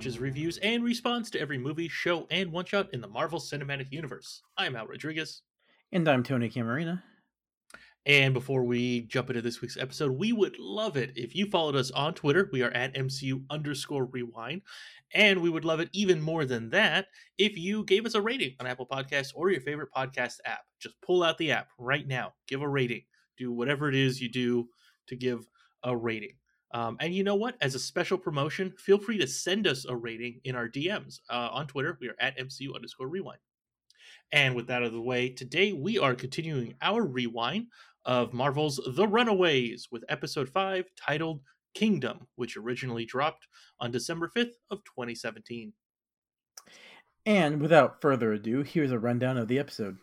watches, reviews, and responds to every movie, show, and one shot in the Marvel Cinematic Universe. I'm Al Rodriguez. And I'm Tony Camarina. And before we jump into this week's episode, we would love it if you followed us on Twitter. We are at MCU underscore rewind. And we would love it even more than that if you gave us a rating on Apple Podcasts or your favorite podcast app. Just pull out the app right now, give a rating, do whatever it is you do to give a rating. Um, and you know what? As a special promotion, feel free to send us a rating in our DMs uh, on Twitter. We are at MCU underscore rewind. And with that out of the way, today we are continuing our rewind of Marvel's The Runaways with episode 5 titled Kingdom, which originally dropped on December 5th of 2017. And without further ado, here's a rundown of the episode.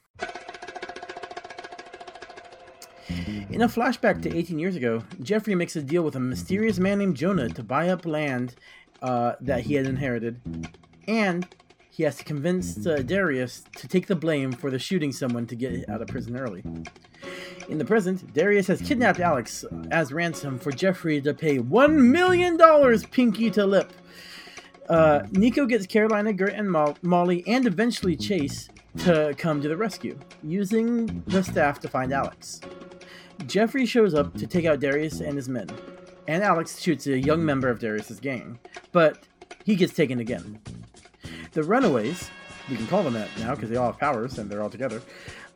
In a flashback to 18 years ago, Jeffrey makes a deal with a mysterious man named Jonah to buy up land uh, that he had inherited, and he has to convince uh, Darius to take the blame for the shooting someone to get out of prison early. In the present, Darius has kidnapped Alex as ransom for Jeffrey to pay $1 million pinky to lip. Uh, Nico gets Karolina, Gert, and Mo- Molly, and eventually Chase to come to the rescue, using the staff to find Alex. Jeffrey shows up to take out Darius and his men, and Alex shoots a young member of Darius's gang, but he gets taken again. The Runaways, we can call them that now because they all have powers and they're all together,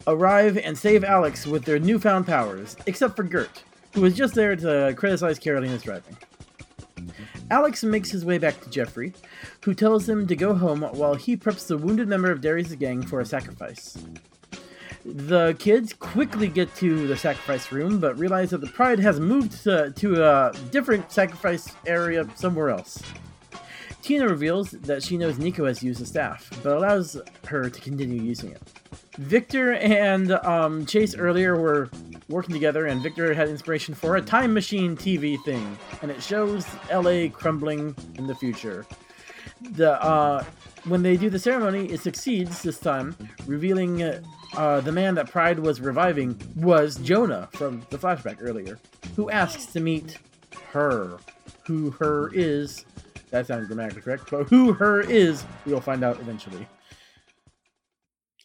arrive and save Alex with their newfound powers, except for Gert, who was just there to criticize Karolina's driving. Alex makes his way back to Jeffrey, who tells him to go home while he preps the wounded member of Darius' gang for a sacrifice. The kids quickly get to the sacrifice room, but realize that the Pride has moved to, to a different sacrifice area somewhere else. Tina reveals that she knows Nico has used the staff, but allows her to continue using it. Victor and um, Chase earlier were working together, and Victor had inspiration for a time machine TV thing, and it shows LA crumbling in the future. The uh, when they do the ceremony, it succeeds this time, revealing uh, the man that Pride was reviving was Jonah from the flashback earlier, who asks to meet her. Who her is, that sounds grammatically correct, but who her is, we will find out eventually.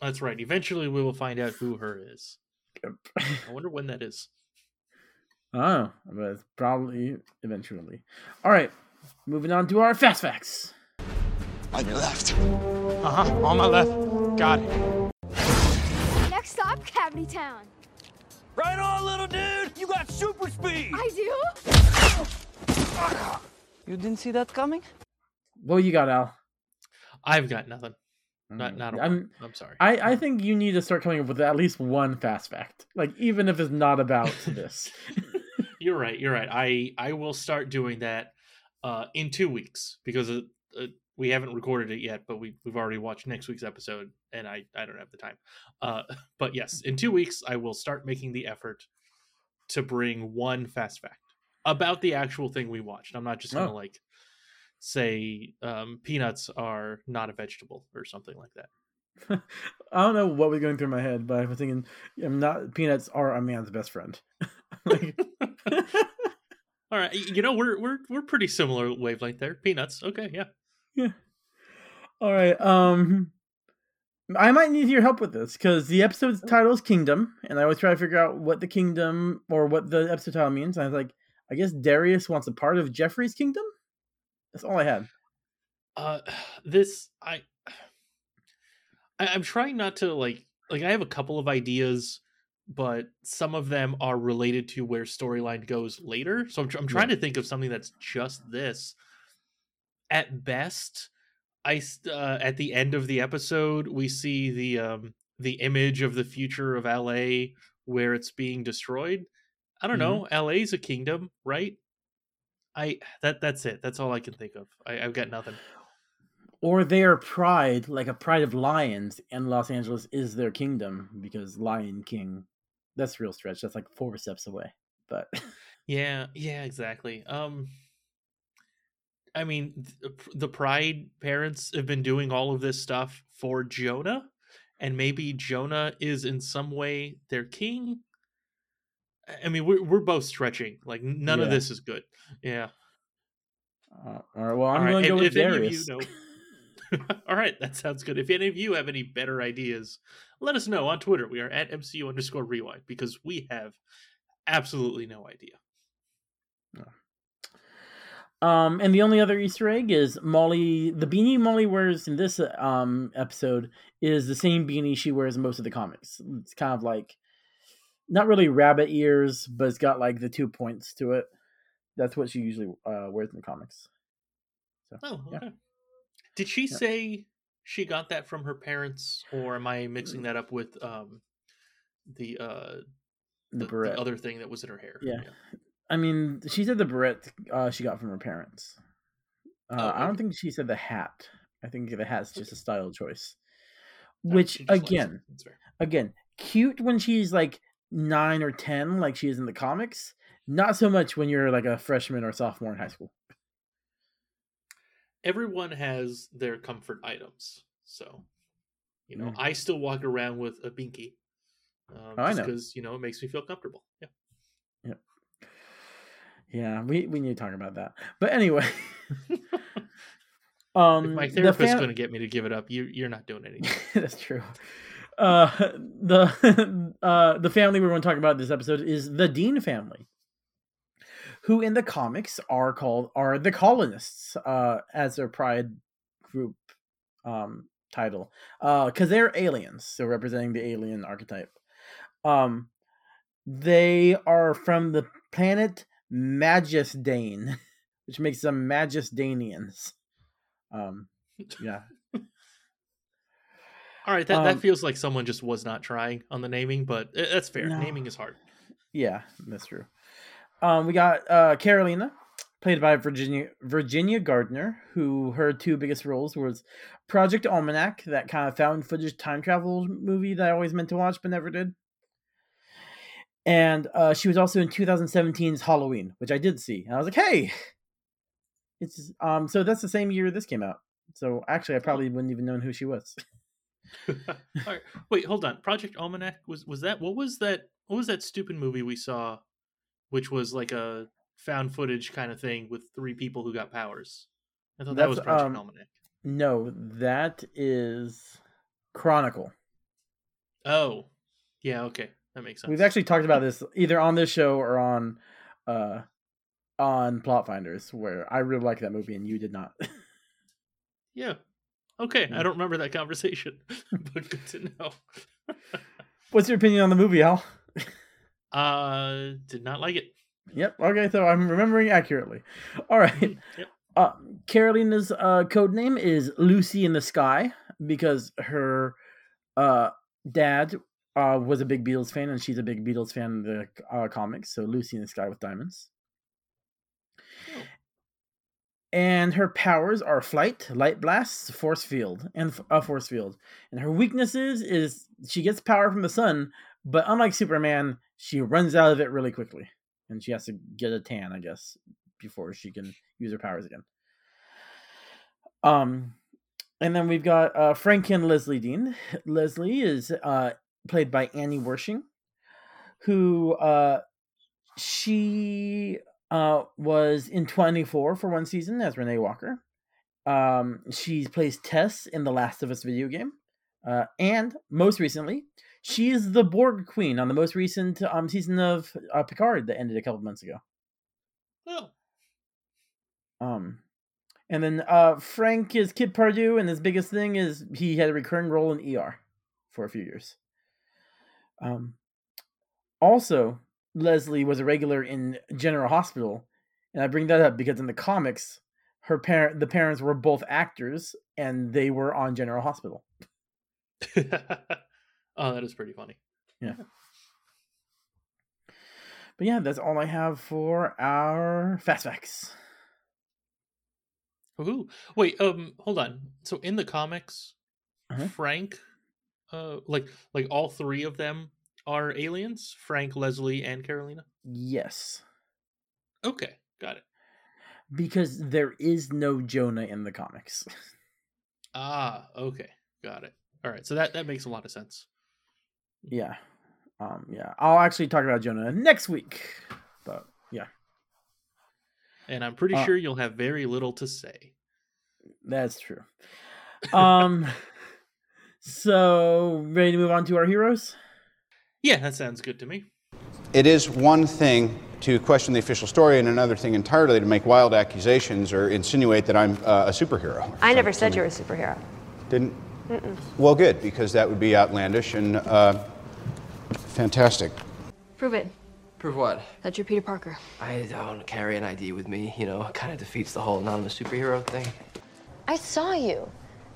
That's right. Eventually, we will find out who her is. I wonder when that is. Oh, but probably eventually. All right, moving on to our fast facts. On your left. Uh huh. On my left. Got it. Next stop, Cavity Town. Right on, little dude. You got super speed. I do? You didn't see that coming? What you got, Al? I've got nothing. Not, not a I'm. I'm sorry. I, I think you need to start coming up with at least one fast fact, like even if it's not about this. you're right. You're right. I I will start doing that uh, in two weeks because uh, uh, we haven't recorded it yet, but we we've already watched next week's episode, and I I don't have the time. Uh, but yes, in two weeks I will start making the effort to bring one fast fact about the actual thing we watched. I'm not just gonna Oh. like say um, peanuts are not a vegetable or something like that. I don't know what was going through my head, but I was thinking, I'm not peanuts are a man's best friend. like, All right, you know we're we're we're pretty similar wavelength there. Peanuts, okay, yeah. Yeah. All right. Um, I might need your help with this because the episode's title is Kingdom, and I always try to figure out what the kingdom or what the episode title means. And I was like, I guess Darius wants a part of Jeffrey's kingdom. That's all I had. uh this I, I i'm trying not to like like i have a couple of ideas but some of them are related to where storyline goes later so i'm, tr- I'm trying to think of something that's just this at best i uh, at the end of the episode we see the um the image of the future of la where it's being destroyed i don't know la's a kingdom right i that that's it that's all i can think of I, i've got nothing Or their pride, like a pride of lions, and Los Angeles is their kingdom because Lion King. That's real stretch. That's like four steps away. But Yeah, yeah, exactly. Um I mean, th- the Pride parents have been doing all of this stuff for Jonah, and maybe Jonah is in some way their king. I- mean, we're we're both stretching. Like none of this is good. Yeah. Uh, all right, well, I'm All right, going to go and with if any of you Darius. know, all right, that sounds good. If any of you have any better ideas, let us know on Twitter. We are at MCU underscore rewind because we have absolutely no idea. Um, and the only other Easter egg is Molly. The beanie Molly wears in this um episode is the same beanie she wears in most of the comics. It's kind of like not really rabbit ears, but it's got like the two points to it. That's what she usually uh, wears in the comics. So, Oh, yeah. okay. Did she Yeah. say she got that from her parents, or am I mixing that up with um the uh the, the, the other thing that was in her hair? Yeah. I mean, she said the beret uh, she got from her parents. Uh, Oh, I don't think she said the hat. I think the hat's just a style choice. Which she just likes it. again, again, cute when she's like nine or ten, like she is in the comics. Not so much when you're like a freshman or sophomore in high school. everyone has their comfort items. So, you know, Mm. I still walk around with a binky. Um, Oh, I just know. because you know it makes me feel comfortable. Yeah. We, we need to talk about that. But anyway, if um, my the therapist's fam- going to get me to give it up, you you're not doing anything. That's true. Uh, the uh, the family we're going to talk about this episode is the Dean family, who in the comics are called are the colonists uh, as their pride group um, title because they're aliens, so representing the alien archetype. Um, they are from the planet Majesdane, which makes them Majesdanians. Um, yeah, All right, that, Um, that feels like someone just was not trying on the naming, but that's fair. No. Naming is hard. Yeah, that's true. Um, we got uh, Karolina, played by Virginia Virginia Gardner, who her two biggest roles was Project Almanac, that kind of found footage time travel movie that I always meant to watch but never did. And uh, she was also in 2017's Halloween, which I did see, and I was like, "Hey, it's um." So that's the same year this came out. So actually, I probably wouldn't even known who she was. All right, wait, hold on. Project Almanac was was that what was that what was that stupid movie we saw, which was like a found footage kind of thing with three people who got powers. I thought that was Project um, Almanac. No, that is Chronicle. Oh, yeah, okay, that makes sense. We've actually talked about this either on this show or on uh on Plot Finders, where I really like that movie and you did not. yeah. Okay. I don't remember that conversation, but good to know. What's your opinion on the movie, Al? Uh, did not like it. Yep. Okay, so I'm remembering accurately. All right. Yep. Uh, Karolina's uh, code name is Lucy in the Sky because her uh, dad uh, was a big Beatles fan and she's a big Beatles fan in the uh, comics. So Lucy in the Sky with Diamonds. Oh. And her powers are flight, light blasts, force field, and a force field. And her weaknesses is she gets power from the sun, but unlike Superman, she runs out of it really quickly, and she has to get a tan, I guess, before she can use her powers again. Um, and then we've got uh, Frank and Leslie Dean. Leslie is uh, played by Annie Wersching, who uh, she uh, was in 24 for one season as Renee Walker. Um, she plays Tess in the Last of Us video game. Uh, and most recently, she is the Borg Queen on the most recent um, season of uh, Picard that ended a couple months ago. Oh, Um, and then uh, Frank is Kip Pardue, and his biggest thing is he had a recurring role in ER for a few years. Um, also, Leslie was a regular in General Hospital, and I bring that up because in the comics, her parent, the parents were both actors, and they were on General Hospital. oh, that is pretty funny. Yeah. But yeah, that's all I have for our fast facts. Ooh, wait, um, hold on. So in the comics, Uh-huh. Frank, uh, like like all three of them are aliens. Frank, Leslie, and Karolina. Yes, Okay, got it. because there is no Jonah in the comics. Ah, okay, got it. All right, so that that makes a lot of sense. Yeah. Um, yeah. I'll actually talk about Jonah next week. But yeah. and I'm pretty Uh, sure you'll have very little to say. That's true. Um, so ready to move on to our heroes? Yeah, that sounds good to me. It is one thing to question the official story, and another thing entirely to make wild accusations or insinuate that I'm uh, a superhero. I never said you were a superhero. Didn't? Well, good, because that would be outlandish and uh, fantastic. Prove it. Prove what? That you're Peter Parker. I don't carry an ID with me. You know, it kind of defeats the whole anonymous superhero thing. I saw you.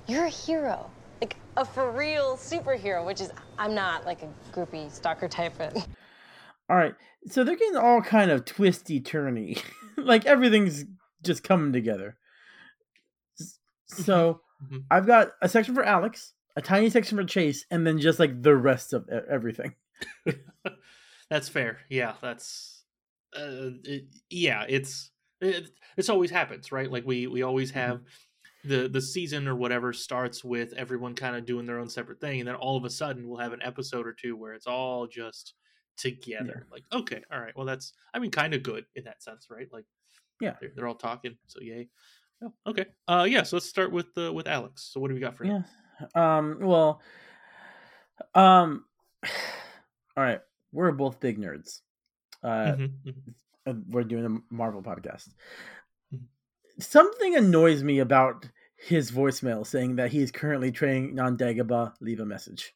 You're a hero. Like a for real superhero, which is, I'm not like a groupie stalker type. But All right. So they're getting all kind of twisty turny. like everything's just coming together. S- So Mhm. I've got a section for Alex, a tiny section for Chase, and then just like the rest of e- everything. That's fair. Yeah, that's uh, it, yeah. It's it, this always happens, right? Like we we always have the the season or whatever starts with everyone kind of doing their own separate thing, and then all of a sudden we'll have an episode or two where it's all just together. Like okay, all right. Well, that's I mean kind of good in that sense, right? Like Yeah. they're, they're all talking, so yay. Oh, okay. Uh, yeah. So let's start with uh, with Alex. So what do we got for him? Yeah. Um. Well. Um. All right. We're both big nerds. Uh, Mhm, mhm. uh, we're doing a Marvel podcast. Something annoys me about his voicemail saying that he is currently training on Dagobah. Leave a message.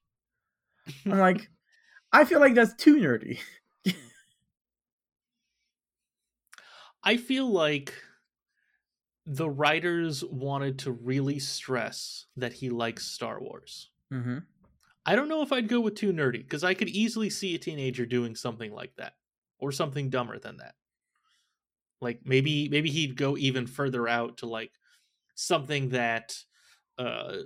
I'm like, I feel like that's too nerdy. I feel like the writers wanted to really stress that he likes Star Wars. Mm-hmm. I don't know if I'd go with too nerdy because I could easily see a teenager doing something like that or something dumber than that. Like maybe maybe he'd go even further out to like something that uh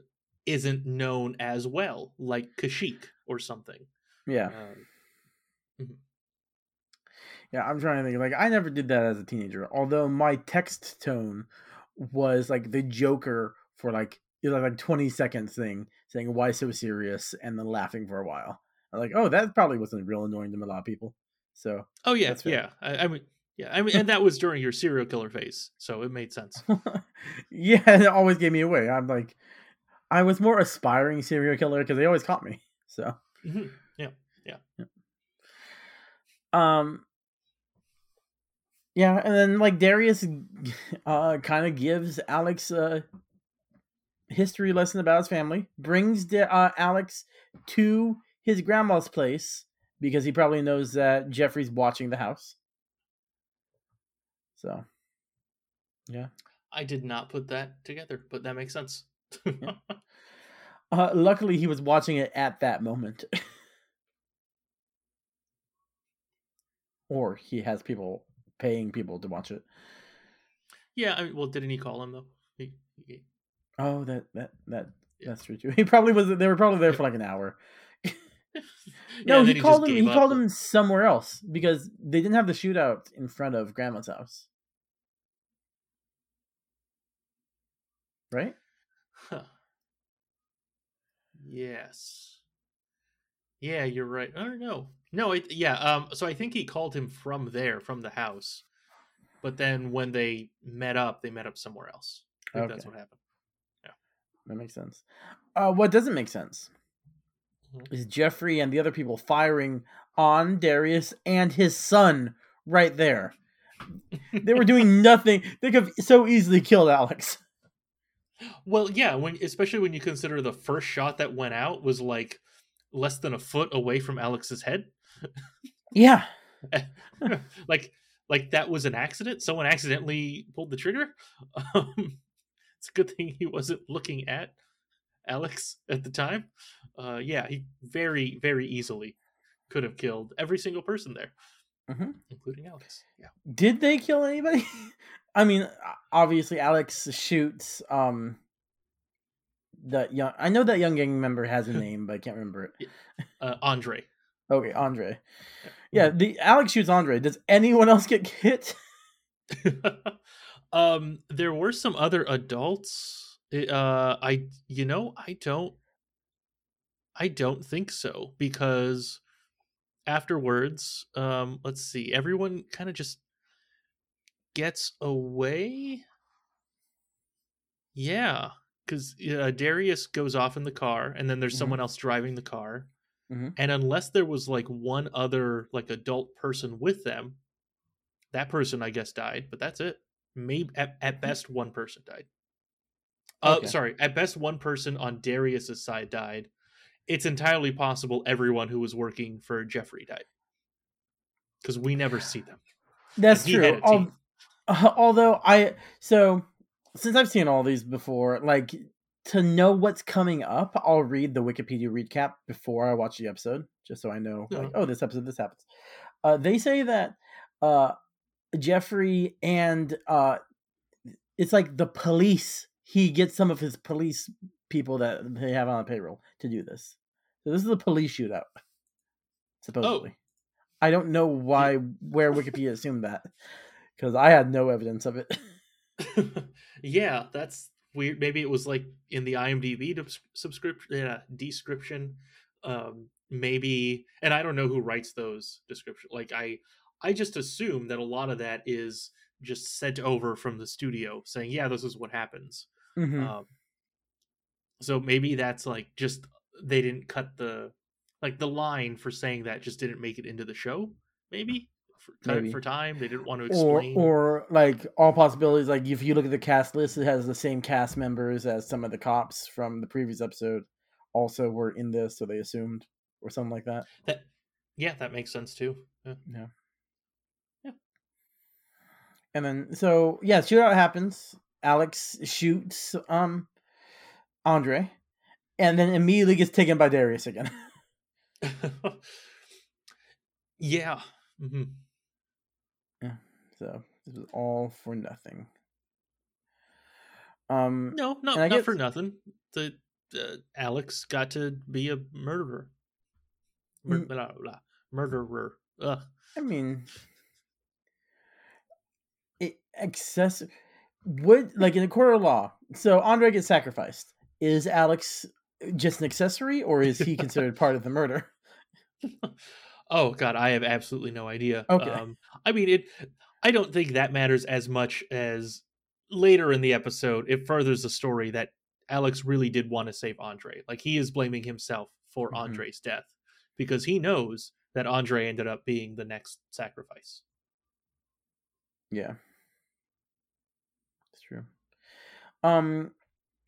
isn't known as well, like Kashyyyk or something. Yeah. Um, Yeah, I'm trying to think. Like, I never did that as a teenager. Although my text tone was like the Joker for like it was like 20 seconds thing, saying "Why so serious?" and then laughing for a while. I'm like, oh, that probably wasn't real annoying to a lot of people. So oh yeah, yeah. I, I mean, yeah. I mean, and that was during your serial killer phase, so it made sense. yeah, it always gave me away. I'm like, I was more aspiring serial killer because they always caught me. So Mhm. Um. Yeah, and then like Darius, uh, kind of gives Alex a history lesson about his family. Brings Da- uh, Alex to his grandma's place because he probably knows that Jeffrey's watching the house. So, yeah. I did not put that together, but that makes sense. Uh, luckily, he was watching it at that moment. or he has people paying people to watch it. yeah, I mean, well, didn't he call him though? He, he- Oh, that that that Yeah. that's true too. He probably was. They were probably there for like an hour. No, he called him. He gave called him somewhere else because they didn't have the shootout in front of Grandma's house, right? Huh. Yes. Yeah, you're right. I don't know. No, it, yeah. Um. So I think he called him from there, from the house. But then when they met up, they met up somewhere else. I think that's what happened. Yeah, That makes sense. Uh, what doesn't make sense. Is Jeffrey and the other people firing on Darius and his son right there. They were doing nothing. They could have so easily killed Alex. Well, yeah, when especially when you consider the first shot that went out was like less than a foot away from Alex's head. Yeah. like like that was an accident. Someone accidentally pulled the trigger. Um, it's a good thing he wasn't looking at Alex at the time. Uh, yeah, he very very easily could have killed every single person there, Mhm. including Alex. Yeah. Did they kill anybody? I mean, obviously Alex shoots um that young I know that young gang member has a name, but I can't remember it. Uh, Andre. Okay, Andre. Yeah, the Alex shoots Andre. Does anyone else get hit? um, there were some other adults. Uh, I you know I don't. I don't think so because afterwards, um, let's see, everyone kind of just gets away. Yeah, because uh, Darius goes off in the car, and then there's Mhm. someone else driving the car. Mhm. And unless there was like one other like adult person with them, that person I guess died. But that's it. Maybe at, at best one person died. Uh, Okay. sorry, at best one person on Darius's side died. It's entirely possible everyone who was working for Jeffrey died because we never see them. That's true. Al- although I so since I've seen all these before, like to know what's coming up, I'll read the Wikipedia recap before I watch the episode, just so I know. Like, oh, this episode, this happens. Uh, they say that uh, Jeffrey and uh, it's like the police. He gets some of his police people that they have on the payroll to do this. So this is a police shootout, supposedly. I don't know why where Wikipedia assumed that because I had no evidence of it. yeah, that's weird. Maybe it was like in the IMDb subs- subscription, yeah, description. Um, maybe, and I don't know who writes those descriptions. Like I, I just assume that a lot of that is just sent over from the studio saying, "Yeah, this is what happens." Mhm. Um, so maybe that's like just they didn't cut the like the line for saying that just didn't make it into the show. Maybe for, Maybe. it for time. They didn't want to or explain. or like all possibilities. Like if you look at the cast list, it has the same cast members as some of the cops from the previous episode. Also, were in this, so they assumed or something like that. that yeah, that makes sense too. Yeah. Yeah. Yeah. And then so yeah, shootout happens. Alex shoots um Andre, and then immediately gets taken by Darius again. yeah. hmm So this was all for nothing. Um, No, not not guess- for nothing. The uh, Alex got to be a murderer. Mur- Mm. blah, blah, murderer. Ugh. I mean, it excessive. Would like in a court of law. So Andre gets sacrificed. Is Alex just an accessory, or is he considered part of the murder? Oh God, I have absolutely no idea. Okay. Um, I mean, it. I don't think that matters as much as later in the episode. It furthers the story that Alex really did want to save Andre. Like he is blaming himself for Mhm. Andre's death because he knows that Andre ended up being the next sacrifice. Yeah, it's true. Um,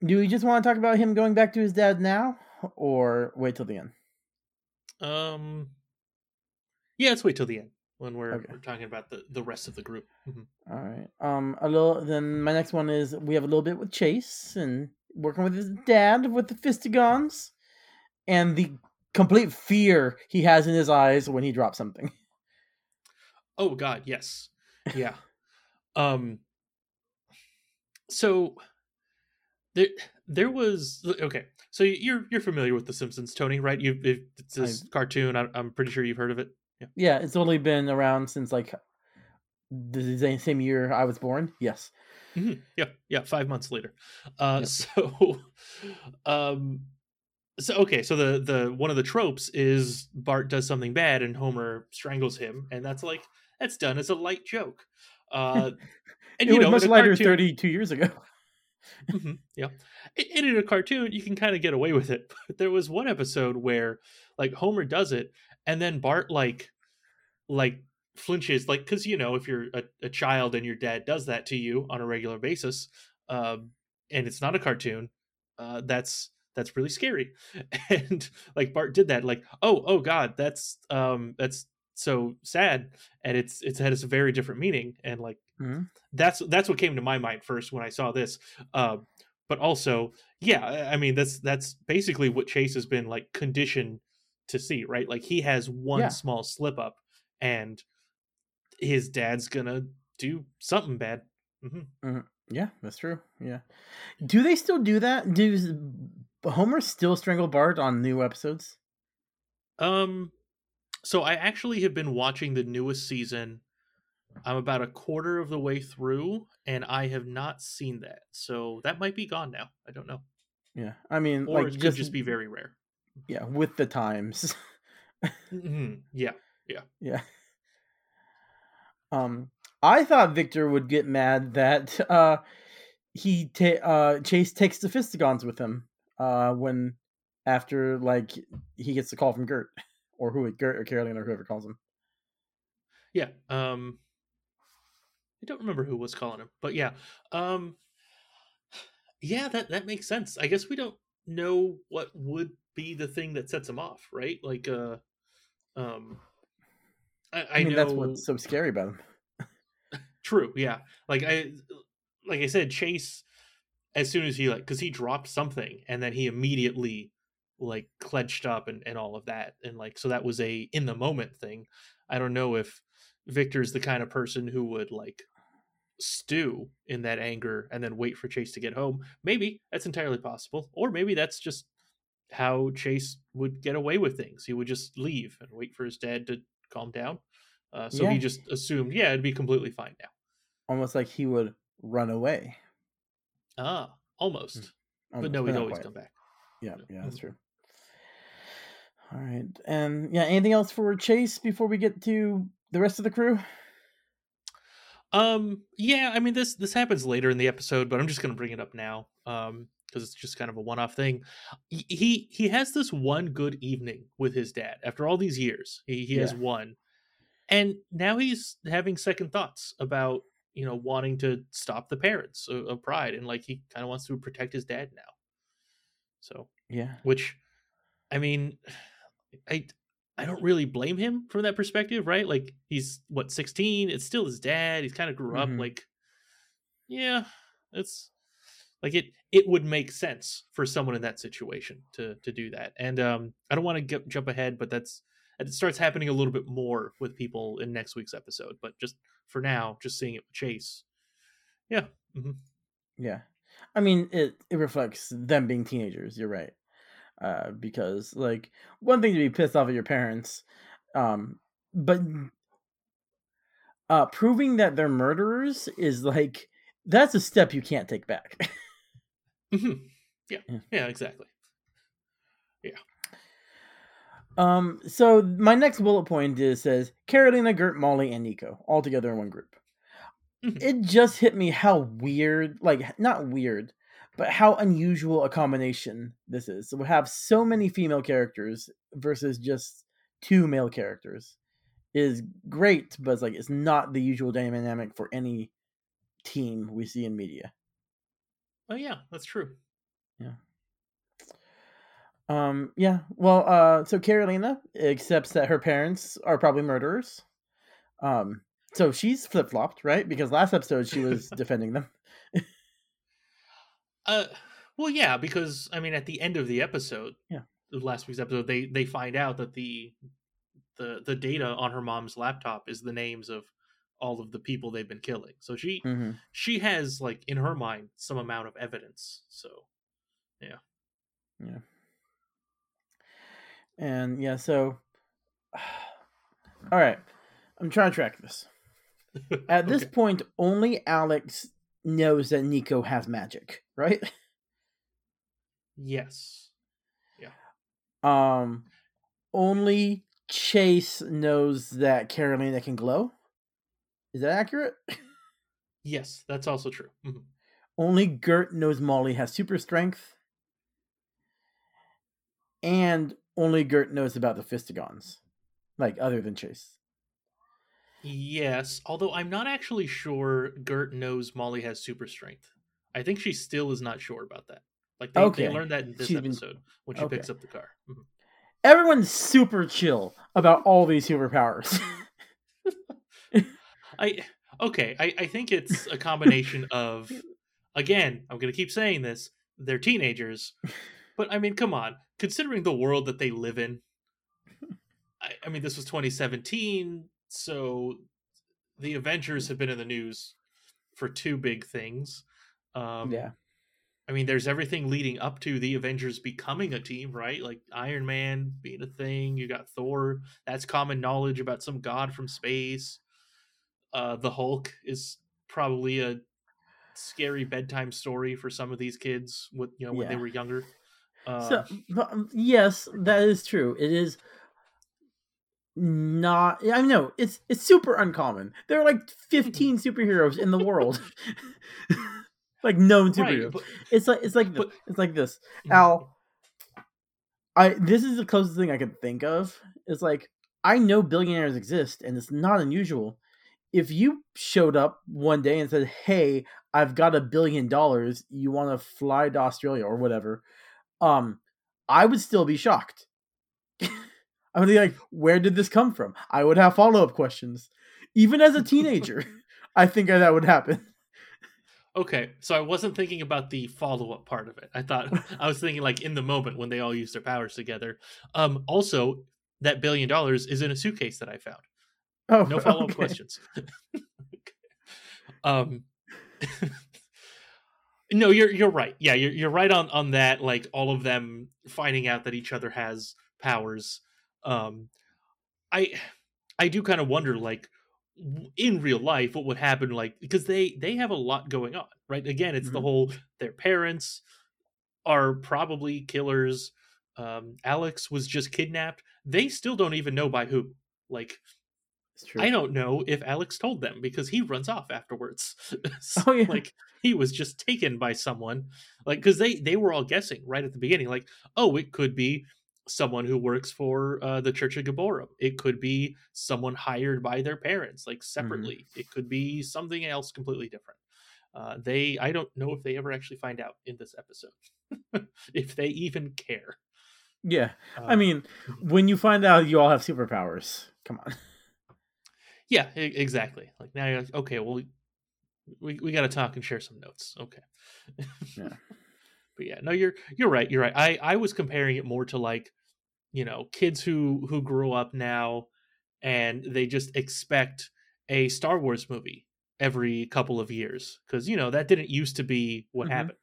do we just want to talk about him going back to his dad now, or wait till the end? Um. Yeah, let's wait till the end when we're, Okay. we're talking about the the rest of the group. Mhm. All right. Um, a little. Then my next one is we have a little bit with Chase and working with his dad with the fistigons, and the complete fear he has in his eyes when he drops something. Oh God, yes, yeah. um. So there, there was okay. So you're you're familiar with The Simpsons, Tony, right? You it, it's this cartoon. I, I'm pretty sure you've heard of it. Yeah. Yeah, it's only been around since like the same- year I was born. Yes. Mhm. Yeah, yeah. Five months later. Uh, Yep. so, um, so okay. So the the one of the tropes is Bart does something bad and Homer strangles him, and that's like that's done as a light joke. Uh, and it you was know, much lighter cartoon- 32 years ago. Mhm, yeah. And in a cartoon, you can kind of get away with it. But there was one episode where like Homer does it, and then Bart like like flinches, like because you know if you're a, a child and your dad does that to you on a regular basis, um, and it's not a cartoon, uh, that's that's really scary. And like Bart did that, like oh oh god, that's um that's so sad, and it's it's had a very different meaning, and like Mhm. that's that's what came to my mind first when I saw this. Uh, but also, yeah, I- mean that's that's basically what Chase has been like conditioned to see, right? Like he has one Yeah. small slip up, and his dad's gonna do something bad. mm-hmm. Yeah, that's true. Yeah. Do they still do that? Does Homer still strangle Bart on new episodes? Um, so I actually have been watching the newest season. I'm about a quarter of the way through, and I have not seen that. So that might be gone now. I don't know, Yeah. I mean, or like it could just, just be very rare. yeah, with the times. Mhm, Yeah. yeah. Um I thought Victor would get mad that uh, he ta- uh, Chase takes the Fistigons with him uh, when after like he gets the call from Gert or who Gert or Caroline or whoever calls him. Yeah. Um I don't remember who was calling him, but yeah. Um yeah, that that makes sense. I guess we don't know what would be the thing that sets him off, right? Like uh um I, I, I, mean know that's what's so scary about him. True, yeah. Like I like I said, Chase as soon as he like because he dropped something and then he immediately like clenched up and, and all of that. And like so that was a in the moment thing. I don't know if Victor's the kind of person who would like stew in that anger and then wait for Chase to get home. Maybe that's entirely possible. Or maybe that's just how Chase would get away with things. He would just leave and wait for his dad to calm down. Uh, so Yeah. he just assumed, yeah, it'd be completely fine now. Almost like he would run away. Ah, almost. but Almost, no, he'd always quite. come back. Yeah, yeah, that's Mhm. true. All right, and yeah, anything else for Chase before we get to the rest of the crew? Um, yeah, I mean this this happens later in the episode, but I'm just gonna bring it up now. Um, because it's just kind of a one-off thing. He- He has this one good evening with his dad after all these years. He he has Yeah. one, and now he's having second thoughts about you know wanting to stop the parents of, of Pride, and like he kind of wants to protect his dad now. So Yeah, which i mean i i don't really blame him from that perspective right like he's what 16 it's still his dad he's kind of grew Mhm. up like yeah it's like it it would make sense for someone in that situation to to do that and um i don't want to get, jump ahead but that's it starts happening a little bit more with people in next week's episode but just for now just seeing it with chase yeah mhm. yeah. I mean, it it reflects them being teenagers. You're right, uh, because like one thing to be pissed off at your parents, um, but uh, proving that they're murderers is like that's a step you can't take back. Mhm. yeah Yeah. yeah exactly Yeah. Um, so my next bullet point is says Karolina, Gert, Molly, and Nico all together in one group. Mhm. It just hit me how weird, like not weird, but how unusual a combination this is. So we have so many female characters versus just two male characters is great, but it's like it's not the usual dynamic for any team we see in media. oh yeah that's true Yeah. Um, yeah. Well, uh, so Karolina accepts that her parents are probably murderers. Um, so she's flip flopped, right? Because last episode she was defending them. Uh, well, yeah, because I mean, at the end of the episode, Yeah. of last week's episode, they they find out that the the the data on her mom's laptop is the names of all of the people they've been killing. So she Mm-hmm. she has like in her mind some amount of evidence. So yeah. Yeah. And yeah, so all right, I'm trying to track this. At this Okay. point, only Alex knows that Nico has magic, right? yes, Yeah. Um, only Chase knows that Karolina can glow. Is that accurate? yes, that's also true. Mhm. Only Gert knows Molly has super strength. And only Gert knows about the Fistigons. Like, other than Chase. Yes, although I'm not actually sure Gert knows Molly has super strength. I think she still is not sure about that. Like they, Okay. they learned that in this She's been- episode when she okay. picks up the car. Mhm. Everyone's super chill about all these superpowers. I okay, I, I think it's a combination of again, I'm gonna keep saying this, they're teenagers. But I mean, come on, considering the world that they live in. I, I mean, this was 2017, so the Avengers have been in the news for two big things. Um yeah. I mean, there's everything leading up to the Avengers becoming a team, right? Like Iron Man being a thing. You got Thor. That's common knowledge about some god from space. Uh, the Hulk is probably a scary bedtime story for some of these kids. With you know when they were younger. Uh, So, um, yes, that is true. It is. not I know it's it's super uncommon. There are like 15 superheroes in the world. like known. Right, but, It's like it's like but- this. it's like this. Mhm. Al I this is the closest thing I could think of. It's like I know billionaires exist and it's not unusual. If you showed up one day and said, "Hey, I've got a billion dollars. You want to fly to Australia or whatever?" Um I would still be shocked. I would be like, "Where did this come from?" I would have follow-up questions. Even as a teenager, I think that would happen. Okay, so I wasn't thinking about the follow up part of it. I thought I was thinking like in the moment when they all use their powers together. Um, also, that billion dollars is in a suitcase that I found. Oh, No follow up okay. questions. um, no, you're you're right. Yeah, you're you're right on on that. Like all of them finding out that each other has powers. Um, I I do kind of wonder like in real life what would happen like because they they have a lot going on right again it's the Mhm. whole their parents are probably killers um alex was just kidnapped they still don't even know by who like true. I don't know if Alex told them because he runs off afterwards. So, Oh, yeah. Like he was just taken by someone. Like because they they were all guessing right at the beginning, like, oh, it could be someone who works for uh, the Church of Gibborim. It could be someone hired by their parents, like separately. It could be something else completely different. Uh, they I don't know if they ever actually find out in this episode. if they even care. Yeah. I Um, mean, when you find out you all have superpowers, come on. Yeah, exactly. Like now, you're like, okay, well, we we got to talk and share some notes. Okay. Yeah. but yeah, no, you're you're right. You're right. I I was comparing it more to like, you know, kids who who grow up now and they just expect a Star Wars movie every couple of years because you know that didn't used to be what Mhm. happened.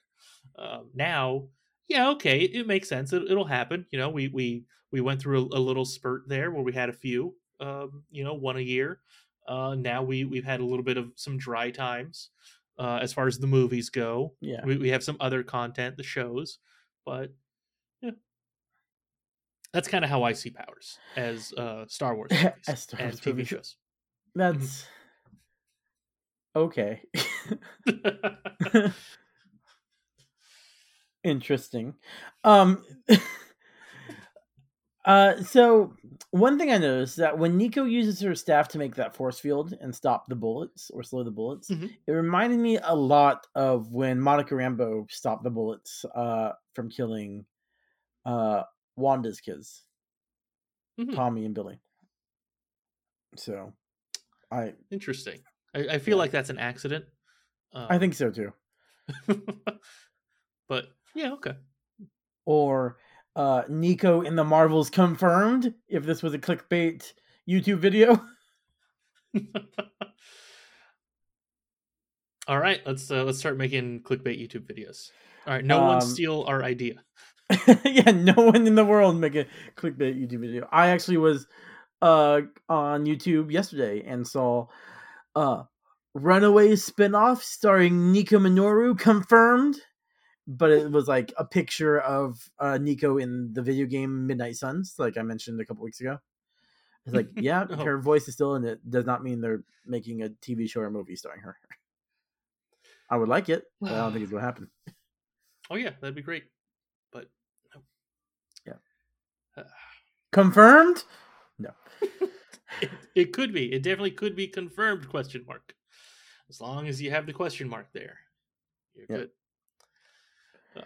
Um, now, yeah, okay, it, it makes sense. It, it'll happen. You know, we we we went through a, a little spurt there where we had a few, um, you know, one a year. Uh, now we we've had a little bit of some dry times uh, as far as the movies go. Yeah. We we have some other content, the shows, but that's kind of how I see Powers as uh, Star Wars As Star and TV movies. shows. That's okay. Interesting. Um Uh so one thing I noticed that when Nico uses her staff to make that force field and stop the bullets or slow the bullets, Mhm. it reminded me a lot of when Monica Rambeau stopped the bullets uh from killing uh Wanda's kids, Mhm. Tommy and Billy. So I Interesting. I, I feel Yeah. like that's an accident. I um, think so too. but yeah, okay. or uh, Nico in the Marvels confirmed if this was a clickbait YouTube video. All right, let's uh, let's start making clickbait YouTube videos. All right, no one Um, steal our idea. yeah, no one in the world make a clickbait YouTube video. I actually was uh, on YouTube yesterday and saw uh, Runaways spinoff starring Nico Minoru confirmed, but it was like a picture of uh, Nico in the video game Midnight Suns, like I mentioned a couple weeks ago. It's like, yeah, Oh. her voice is still in it. Does not mean they're making a TV show or movie starring her. I would like it, but I don't think it's gonna happen. Oh yeah, that'd be great. But Confirmed? No. it, it could be. It definitely could be confirmed. Question mark. As long as you have the question mark there, you're Yep. good. Uh,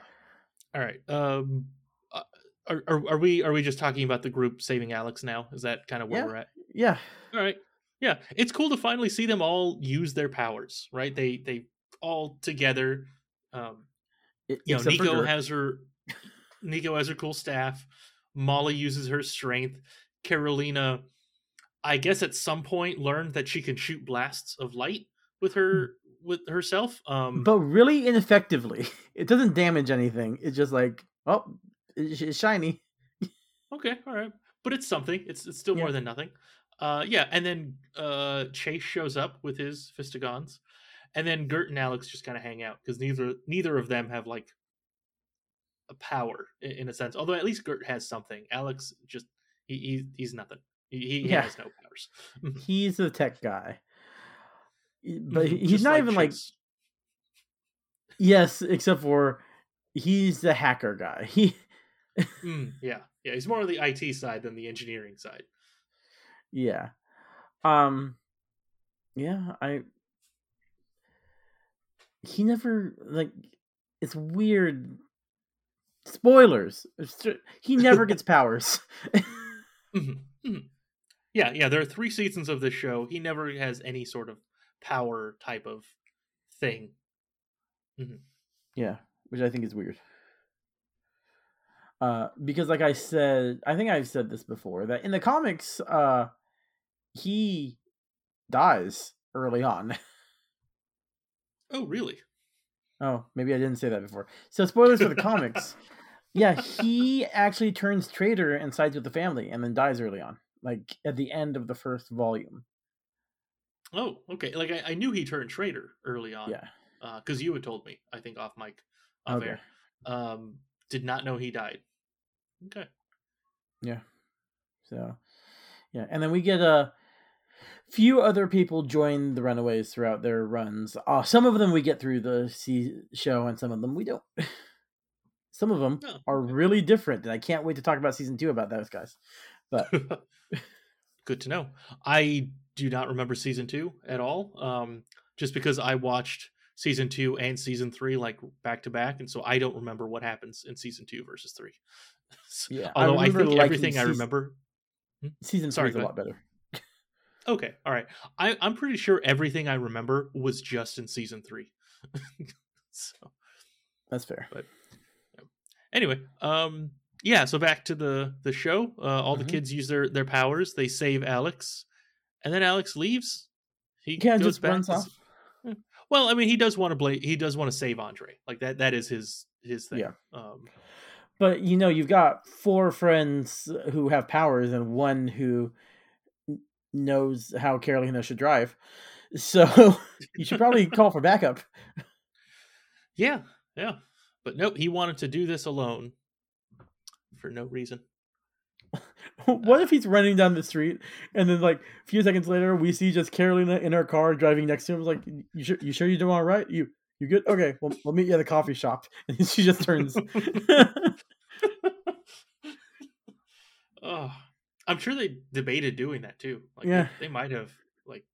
all right. Um, uh, are, are are we are we just talking about the group saving Alex now? Is that kind of where Yeah. we're at? Yeah. All right. Yeah, it's cool to finally see them all use their powers. Right? They they all together. Um, I- you know, Nico has her Nico has her cool staff. Molly uses her strength. Karolina, I guess at some point learned that she can shoot blasts of light with her with herself. Um but really ineffectively. It doesn't damage anything. It's just like, oh, it's, shiny. okay, all right. But it's something. It's it's still more than nothing. Uh yeah, and then uh Chase shows up with his Fistigons. And then Gert and Alex just kind of hang out because neither neither of them have like a power in, a sense. Although at least Gert has something. Alex just he, he he's nothing. He, he Yeah. has no powers. He's a tech guy, but Mhm, he- he's not like even like yes, except for he's the hacker guy. He Mm, yeah, yeah. He's more on the IT side than the engineering side. yeah, um, yeah. I he never like it's weird. Spoilers. He never gets powers. Mhm, mhm. Yeah, yeah. There are three seasons of this show. He never has any sort of power type of thing. Yeah, which I think is weird. Uh, because like I said, I think I've said this before that in the comics, uh, he dies early on. Oh, really? Oh, maybe I didn't say that before. So spoilers for the comics. Yeah, he actually turns traitor and sides with the family, and then dies early on, like at the end of the first volume. Oh, okay. Like I, I knew he turned traitor early on. Yeah. because you had told me. I think off mic, off Okay. air. Um, did not know he died. Okay. Yeah. So, yeah, and then we get a few other people join the Runaways throughout their runs. Uh, some of them we get through the se- show, and some of them we don't. some of them Oh, are really different, and I can't wait to talk about season two about those guys. But Good to know. I do not remember season two at all. Um, just because I watched season two and season three like back to back, and so I don't remember what happens in season two versus three. So- Yeah, I although I, remember think everything I season- remember. season Sorry, three is a lot better. Okay, all right. I, I'm pretty sure everything I remember was just in season three. so That's fair. But anyway, um, yeah. So back to the the show. Uh, all Mhm. the kids use their their powers. They save Alex, and then Alex leaves. He Yeah, just runs off. Well, I mean, he does want to play. He does want to save Andre. Like that. That is his his thing. Yeah. Um, But you know, you've got four friends who have powers and one who knows how Karolina should drive. So you should probably call for backup. yeah. Yeah. But nope. He wanted to do this alone for no reason. what if he's running down the street and then like a few seconds later we see just Karolina in her car driving next to him like you sure you sure you're doing all right? You you good? Okay, well we'll meet you at the coffee shop. And she just turns Oh, I'm sure they debated doing that too. Like Yeah. they, they might have like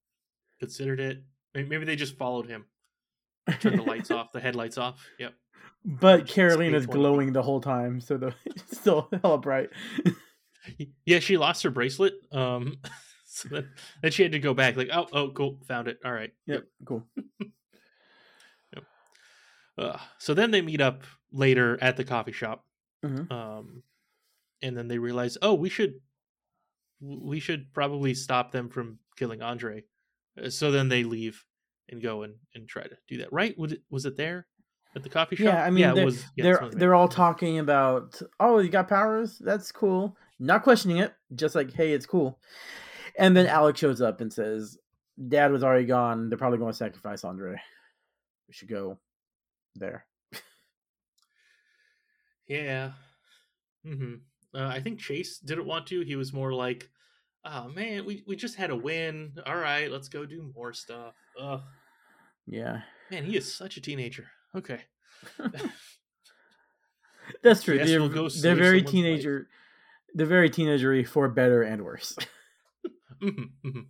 considered it. May- Maybe they just followed him. Turn the lights off, the headlights off. Yep. But Karolina's glowing the whole time, so the it's still hella bright. Yeah, she lost her bracelet. Um, so then, then she had to go back. Like, oh, oh, cool, found it. All right. Yep, cool. Uh, so then they meet up later at the coffee shop. Mhm. Um, and then they realize, oh, we should, we should probably stop them from killing Andre. Uh, So then they leave and go and, and try to do that. Right? Was it was it there at the coffee shop? Yeah, I mean, it they're, was. Yeah, they're the they're all talking about, oh, you got powers? That's cool. Not questioning it, just like, hey, it's cool. And then Alex shows up and says, Dad was already gone. They're probably going to sacrifice Andre. We should go there. Yeah. hmm Uh, I think Chase didn't want to. He was more like, "Oh man, we, we just had a win. All right, let's go do more stuff." Ugh, Yeah, man, he is such a teenager. Okay. that's true. They're we'll they're very someone's life. teenager. They're very teenagery for better and worse. Mhm, mhm.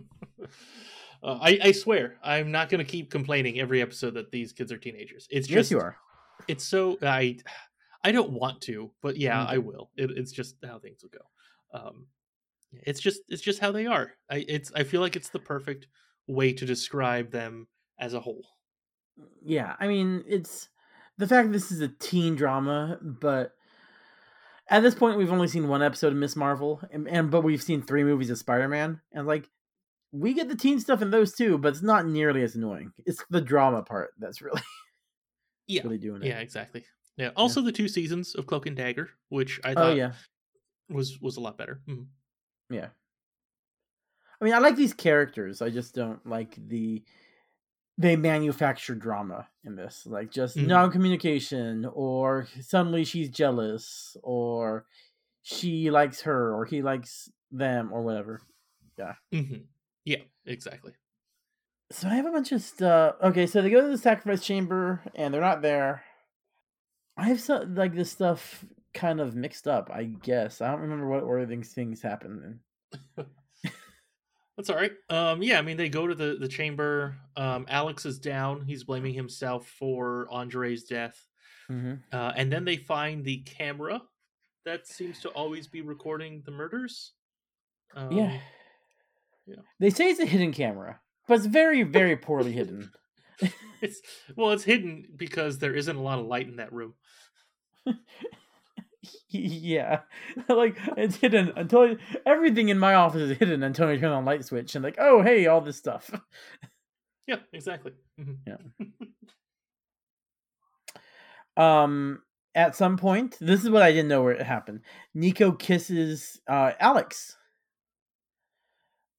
uh, I I swear, I'm not going to keep complaining every episode that these kids are teenagers. It's just yes, you are. It's so I I don't want to, but yeah, I will. It, it's just how things will go. Um, it's just it's just how they are. I it's I feel like it's the perfect way to describe them as a whole. Yeah, I mean, it's the fact this is a teen drama, but at this point we've only seen one episode of Miss Marvel, and, and but we've seen three movies of Spider Man, and like we get the teen stuff in those too, but it's not nearly as annoying. It's the drama part that's really Yeah, really doing it. yeah, exactly. Yeah. Also, the two seasons of Cloak and Dagger, which I Oh thought yeah, was was a lot better. Mhm. yeah. I mean, I like these characters. I just don't like the they manufacture drama in this, like just Mhm. non-communication, or suddenly she's jealous, or she likes her, or he likes them or whatever. Yeah. hmm Yeah, exactly. So I have a bunch of stuff. Okay, so they go to the sacrifice chamber and they're not there. I have some like this stuff kind of mixed up. I guess I don't remember what order these things happen in. That's all right. Um, yeah, I mean, they go to the the chamber. Um, Alex is down. He's blaming himself for Andre's death. Mm-hmm. Uh, and then they find the camera that seems to always be recording the murders. Um, yeah. yeah. They say it's a hidden camera, but it's very, very poorly hidden. It's well, it's hidden because there isn't a lot of light in that room. yeah, like it's hidden until everything in my office is hidden until I turn on light switch and like, oh hey, all this stuff. Yeah, exactly. yeah. Um, at some point, this is what I didn't know where it happened. Nico kisses uh Alex.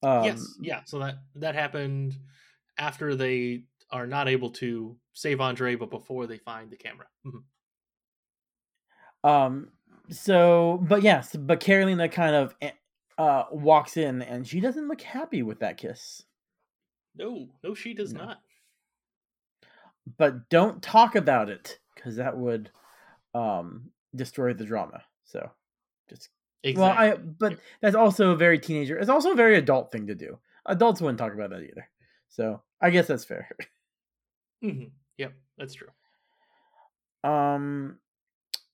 Um, yes, yeah. So that that happened after they are not able to save Andre, but before they find the camera. Um. So, but yes, but Karolina kind of eh, uh walks in and she doesn't look happy with that kiss. No, no, she does No. not. But don't talk about it because that would um destroy the drama. So, just Exactly. well, I but that's also a very teenager. It's also a very adult thing to do. Adults wouldn't talk about that either. So I guess that's fair. Mhm. Yep, that's true. Um,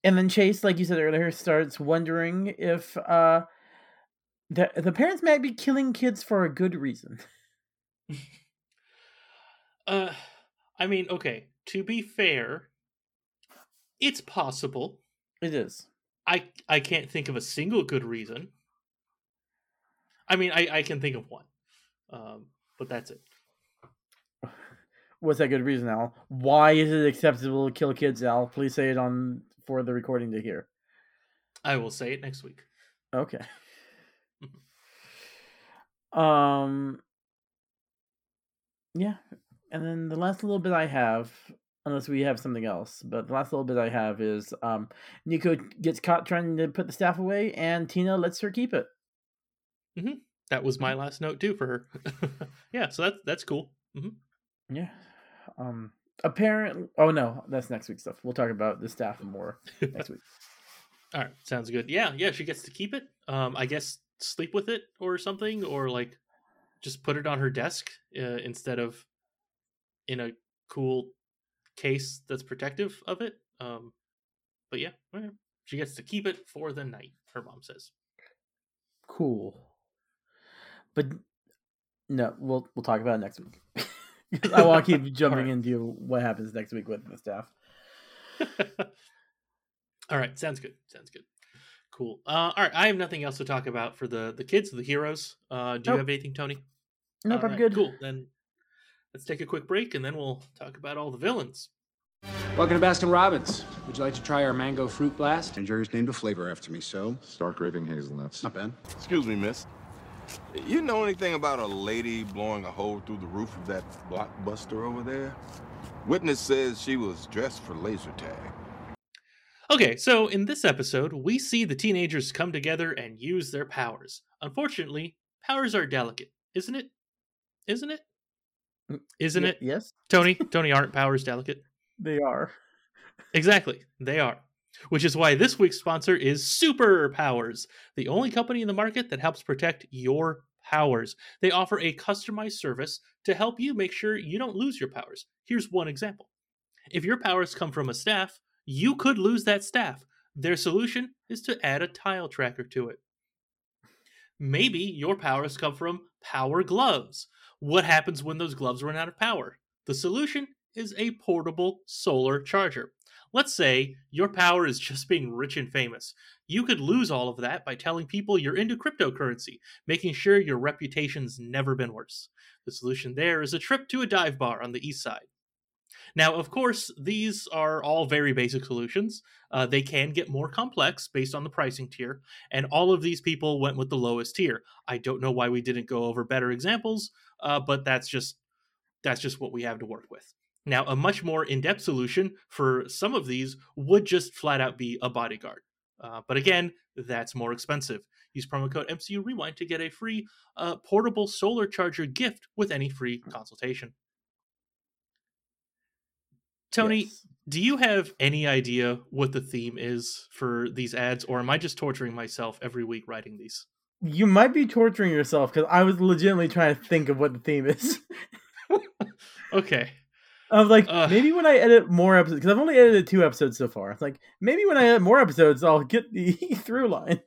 and then Chase, like you said earlier, starts wondering if uh the the parents might be killing kids for a good reason. Uh, I mean, okay. To be fair, it's possible. It is. I I can't think of a single good reason. I mean, I I can think of one, um, but that's it. What's that good reason, Al? Why is it acceptable to kill kids, Al? Please say it on for the recording to hear. I will say it next week. Okay. um. Yeah, and then the last little bit I have, unless we have something else, but the last little bit I have is um, Nico gets caught trying to put the staff away, and Tina lets her keep it. That was my last note too for her. yeah, so that's that's cool. hmm Yeah. Um. Apparently, oh no, that's next week's stuff. We'll talk about the staff more next week. All right, sounds good. Yeah, yeah, she gets to keep it. Um, I guess sleep with it or something, or like just put it on her desk uh, instead of in a cool case that's protective of it. Um, but yeah, she gets to keep it for the night. Her mom says. Cool. But no, we'll we'll talk about it next week. 'Cause I want to keep jumping Alright. into what happens next week with the staff. all right, sounds good. Sounds good. Cool. Uh, all right, I have nothing else to talk about for the the kids, the heroes. Uh, do you have anything, Tony? Nope, All I'm right, good. Cool. Then let's take a quick break, and then we'll talk about all the villains. Welcome to Baskin Robbins. Would you like to try our mango fruit blast? And Jerry's named a flavor after me, so Stark raving hazelnuts. not bad. Excuse me, miss. You know anything about a lady blowing a hole through the roof of that blockbuster over there? Witness says she was dressed for laser tag. Okay, so in this episode, we see the teenagers come together and use their powers. Unfortunately, powers are delicate, isn't it? Isn't it? Mm, Isn't Ye- it? Yes, Tony, Tony, aren't powers delicate? they are. Exactly, they are. Which is why this week's sponsor is Superpowers, the only company in the market that helps protect your powers. They offer a customized service to help you make sure you don't lose your powers. Here's one example. If your powers come from a staff, you could lose that staff. Their solution is to add a tile tracker to it. Maybe your powers come from power gloves. What happens when those gloves run out of power? The solution is a portable solar charger. Let's say your power is just being rich and famous. You could lose all of that by telling people you're into cryptocurrency, making sure your reputation's never been worse. The solution there is a trip to a dive bar on the east side. Now, of course, these are all very basic solutions. Uh, they can get more complex based on the pricing tier, and all of these people went with the lowest tier. I don't know why we didn't go over better examples, uh, but that's just that's just what we have to work with. Now, a much more in-depth solution for some of these would just flat out be a bodyguard. Uh, but again, that's more expensive. Use promo code MCU Rewind to get a free uh, portable solar charger gift with any free consultation. Tony, Yes. do you have any idea what the theme is for these ads, or am I just torturing myself every week writing these? You might be torturing yourself because I was legitimately trying to think of what the theme is. Okay. I was like, Ugh. maybe when I edit more episodes, because I've only edited two episodes so far. Like maybe when I edit more episodes, I'll get the through line.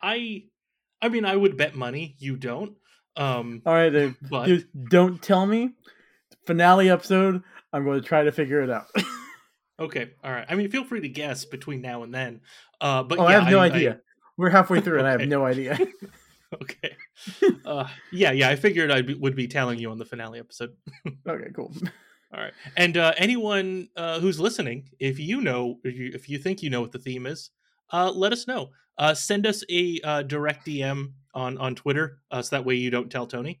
I I mean I would bet money you don't. Um All right, Dave. but Dude, don't tell me. Finale episode. I'm going to try to figure it out. okay, all right. I mean feel free to guess between now and then. Uh but oh, I have no idea. We're halfway through, and I have no idea. okay. Uh yeah, yeah, I figured I would be telling you on the finale episode. okay, cool. All right. And uh, anyone uh, who's listening, if you know, if you, if you think you know what the theme is, uh, let us know. Uh, send us a uh, direct DM on on Twitter, uh, so that way you don't tell Tony.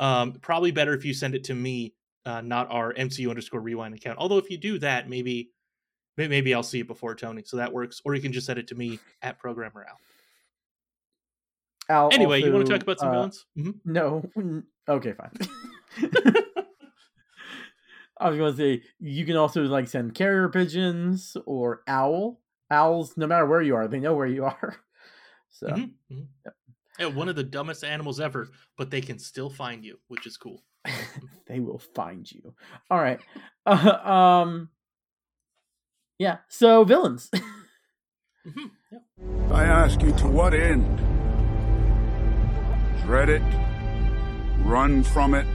Um, probably better if you send it to me, uh, not our MCU underscore rewind account. Although if you do that, maybe maybe I'll see it before Tony, so that works. Or you can just send it to me at Programmer Al. Al Anyway, you want to talk about some uh, villains? hmm No. Okay, fine. I was going to say you can also like send carrier pigeons or owl. Owls, no matter where you are, they know where you are. So Mhm, mhm. Yeah, one of the dumbest animals ever, but they can still find you, which is cool. they will find you. All right. Uh, um. Yeah. So villains. Mhm, yeah. I ask you to what end? Dread it? Run from it?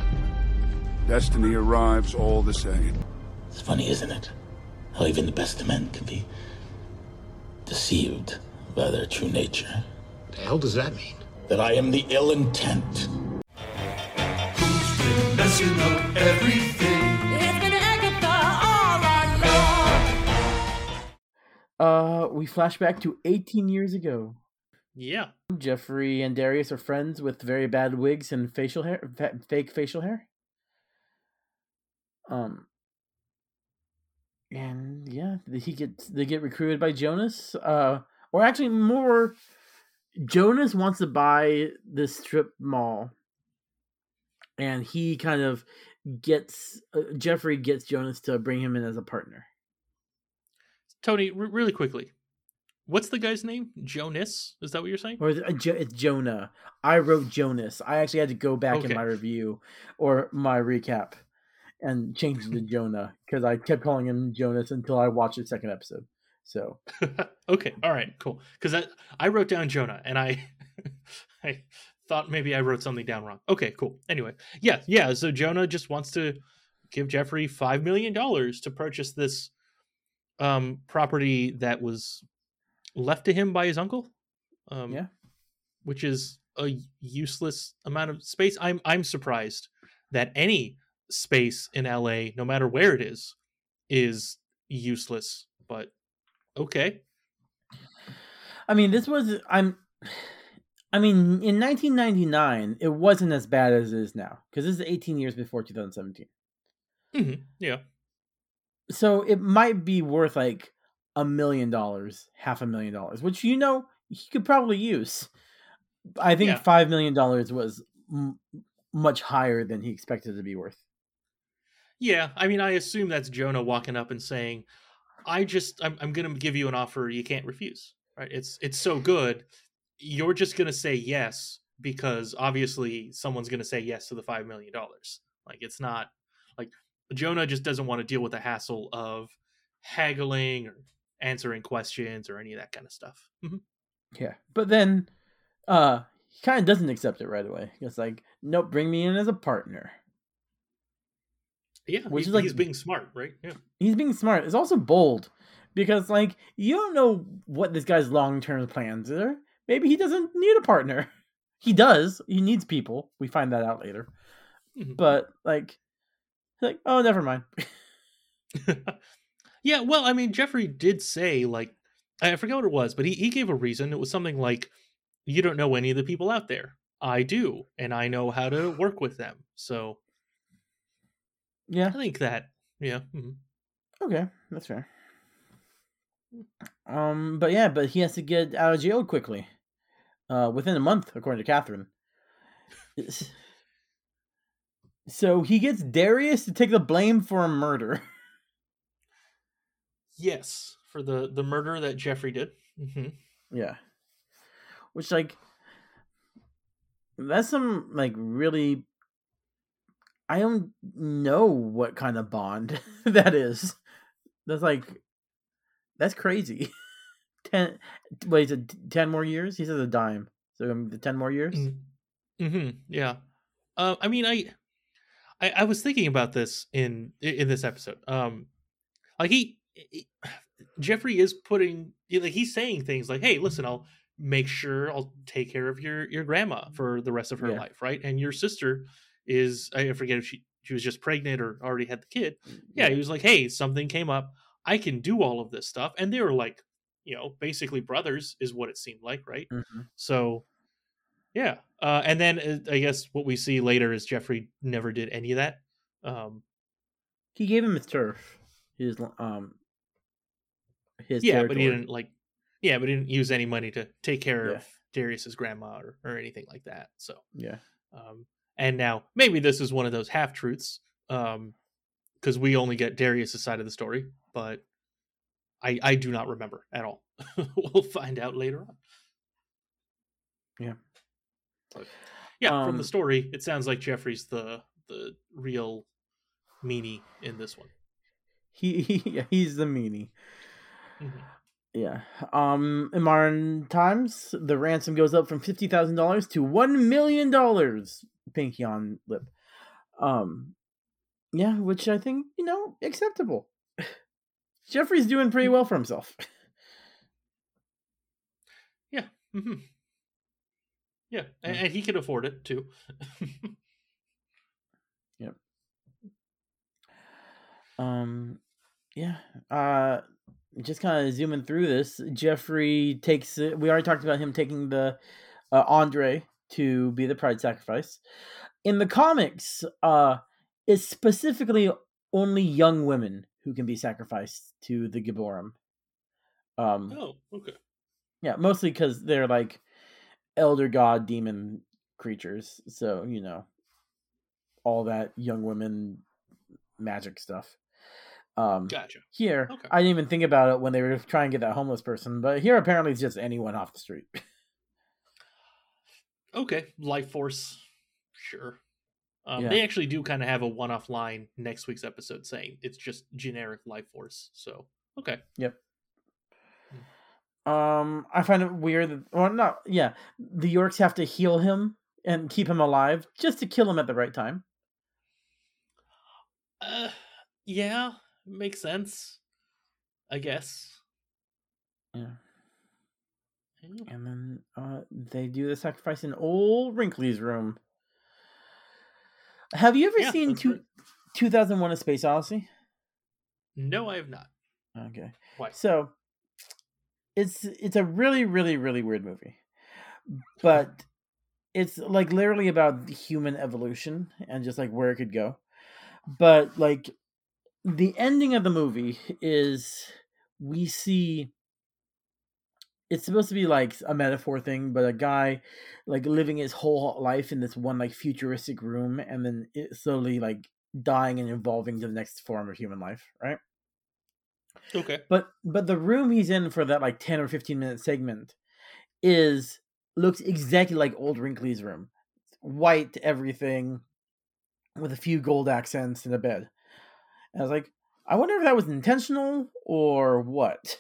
Destiny arrives all the same. It's funny, isn't it? How even the best of men can be deceived by their true nature. The hell does that mean? That I am the ill intent. Messing up everything. It's been Agatha all uh, we flash back to 18 years ago. Yeah. Geoffrey and Darius are friends with very bad wigs and facial hair, fa- fake facial hair. Um, and yeah, he gets they get recruited by Jonas. Uh, or actually, more, Jonas wants to buy this strip mall, and he kind of gets uh, Geoffrey gets Jonas to bring him in as a partner. Tony, r- really quickly, what's the guy's name? Jonas? Is that what you're saying? Or is it, uh, Jo- it's Jonah. I wrote Jonas. I actually had to go back in my review or my recap and change it to Jonah because I kept calling him Jonas until I watched the second episode. So okay, all right, cool. Because I I wrote down Jonah, and I I thought maybe I wrote something down wrong. Okay, cool. Anyway, yeah, yeah. So Jonah just wants to give Geoffrey five million dollars to purchase this um property that was left to him by his uncle. Um, yeah, which is a useless amount of space. I'm I'm surprised that any space in LA, no matter where it is, is useless. But okay, I mean, this was I'm. I mean, in 1999, it wasn't as bad as it is now because this is 18 years before 2017. hmm yeah, So it might be worth like a million dollars, half a million dollars, which you know he could probably use. I think Yeah. five million dollars was m- much higher than he expected to be worth. Yeah. I mean, I assume that's Jonah walking up and saying, "I just I'm I'm gonna give you an offer you can't refuse." Right? It's it's so good, you're just gonna say yes because obviously someone's gonna say yes to the five million dollars. Like it's not like Jonah just doesn't want to deal with the hassle of haggling or answering questions or any of that kind of stuff. Mhm. Yeah, but then uh he kind of doesn't accept it right away. It's like, nope, bring me in as a partner. Yeah, Which he- is like- he's being smart, right? Yeah. He's being smart. It's also bold because like you don't know what this guy's long term plans are. Maybe he doesn't need a partner. He does. He needs people. We find that out later. Mhm. But like, like oh, never mind. Yeah, well, I mean, Geoffrey did say like I forget what it was, but he, he gave a reason. It was something like, "You don't know any of the people out there. I do, and I know how to work with them." So yeah. I think that, yeah, mhm. Okay, that's fair. Um, but yeah, but he has to get out of jail quickly, uh, within a month, according to Catherine. So he gets Darius to take the blame for a murder. Yes, for the the murder that Geoffrey did. hmm Yeah. Which like that's some like really I don't know what kind of bond that is. That's like that's crazy. ten wait, is it ten more years? He says a dime. So um, the ten more years? hmm Yeah. Uh, I mean, I, I, I was thinking about this in in this episode. Um, like he, he- Geoffrey is putting like he's saying things like, "Hey, listen, I'll make sure I'll take care of your your grandma for the rest of her Yeah. life, right? And your sister is I forget if she she was just pregnant or already had the kid. Yeah, he was like, "Hey, something came up. I can do all of this stuff," and they were like, you know, basically brothers is what it seemed like, right? Mhm. So, yeah. Uh, and then uh, I guess what we see later is Geoffrey never did any of that. Um, He gave him his turf. His um his yeah, but he didn't like. Yeah, but he didn't use any money to take care Yeah. of Darius's grandma or, or anything like that. So, Yeah. um, and now maybe this is one of those half truths, um, because we only get Darius's side of the story, but I I do not remember at all. we'll find out later on. Yeah. But, yeah, from Um, the story, it sounds like Geoffrey's the the real meanie in this one. He, he he's the meanie. Mhm. Yeah. Um in modern times, the ransom goes up from fifty thousand dollars to one million dollars. Pinky on lip. Um yeah, which I think, you know, acceptable. Geoffrey's doing pretty well for himself. Yeah. Mm-hmm. Yeah, and, and he can afford it too. Yep. Um, yeah. Uh, just kind of zooming through this, Geoffrey takes. We already talked about him taking the uh, Andre to be the pride sacrifice. In the comics, uh, it's specifically only young women who can be sacrificed to the Gibborim. Um, oh, okay. yeah, mostly because they're like elder god demon creatures. So, you know, all that young women magic stuff. Um, Gotcha. Here, Okay. I didn't even think about it when they were trying to get that homeless person, but here apparently it's just anyone off the street. Okay, Life Force, sure. Um, Yeah. They actually do kind of have a one-off line next week's episode saying it's just generic Life Force. So okay, Yep. Um, I find it weird that, well, not, yeah, the Yorkes have to heal him and keep him alive just to kill him at the right time. uh, yeah, makes sense. I guess. Yeah. And then uh, they do the sacrifice in old Wrinkly's room. Have you ever Yeah, seen two, 2001 A Space Odyssey? No, I have not. Okay. Why? So it's it's a really really really weird movie. But it's like literally about human evolution and just like where it could go. But like the ending of the movie is we see it's supposed to be like a metaphor thing, but a guy like living his whole life in this one like futuristic room and then it slowly like dying and evolving to the next form of human life, right? Okay. But but the room he's in for that like 10 or 15 minute segment is looks exactly like old Wrinkly's room. White everything with a few gold accents and a bed. And I was like, I wonder if that was intentional or what.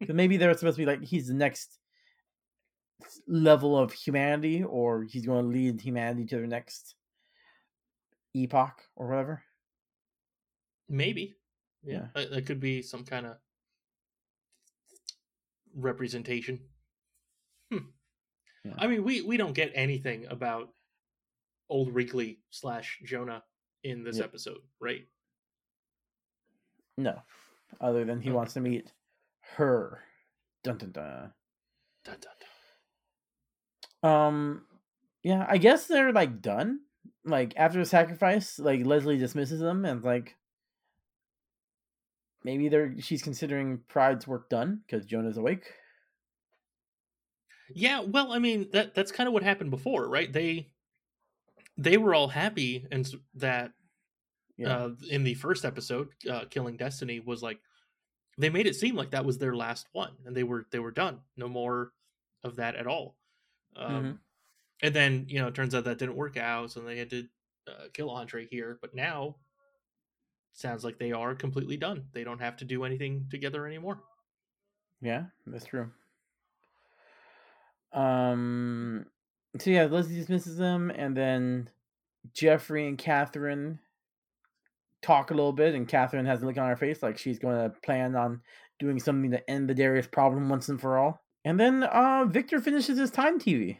maybe they're supposed to be like he's the next level of humanity or he's going to lead humanity to the next epoch or whatever. Maybe. Yeah, Yeah. That, that could be some kind of representation. Hmm. Yeah. I mean, we we don't get anything about old Wrinkly slash Jonah in this Yeah. episode, right? No. Other than he Okay. wants to meet her. Dun dun dun. Dun, dun, dun. Um yeah, I guess they're like done. Like after the sacrifice, like Leslie dismisses them and like maybe they're she's considering Pride's work done because Jonah's awake. Yeah, well, I mean that that's kind of what happened before, right? They they were all happy and that Yeah. uh, in the first episode, uh, killing Destiny was like they made it seem like that was their last one, and they were they were done. No more of that at all. Um, Mhm. And then you know, it turns out that didn't work out, so they had to uh, kill Andre here. But now, sounds like they are completely done. They don't have to do anything together anymore. Yeah, that's true. Um. So yeah, Leslie dismisses them, and then Geoffrey and Catherine talk a little bit, and Catherine has a look on her face like she's going to plan on doing something to end the Darius problem once and for all. And then uh Victor finishes his time TV.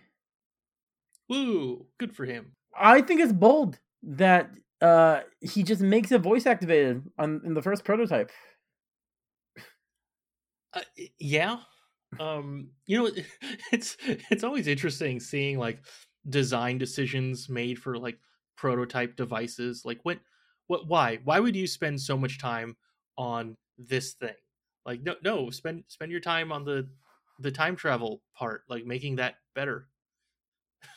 Woo! Good for him. I think it's bold that uh he just makes it voice activated on in the first prototype. Uh, yeah. Um, you know, it's it's always interesting seeing like design decisions made for like prototype devices. Like what what why? Why would you spend so much time on this thing? Like no no, spend spend your time on the the time travel part, like making that better.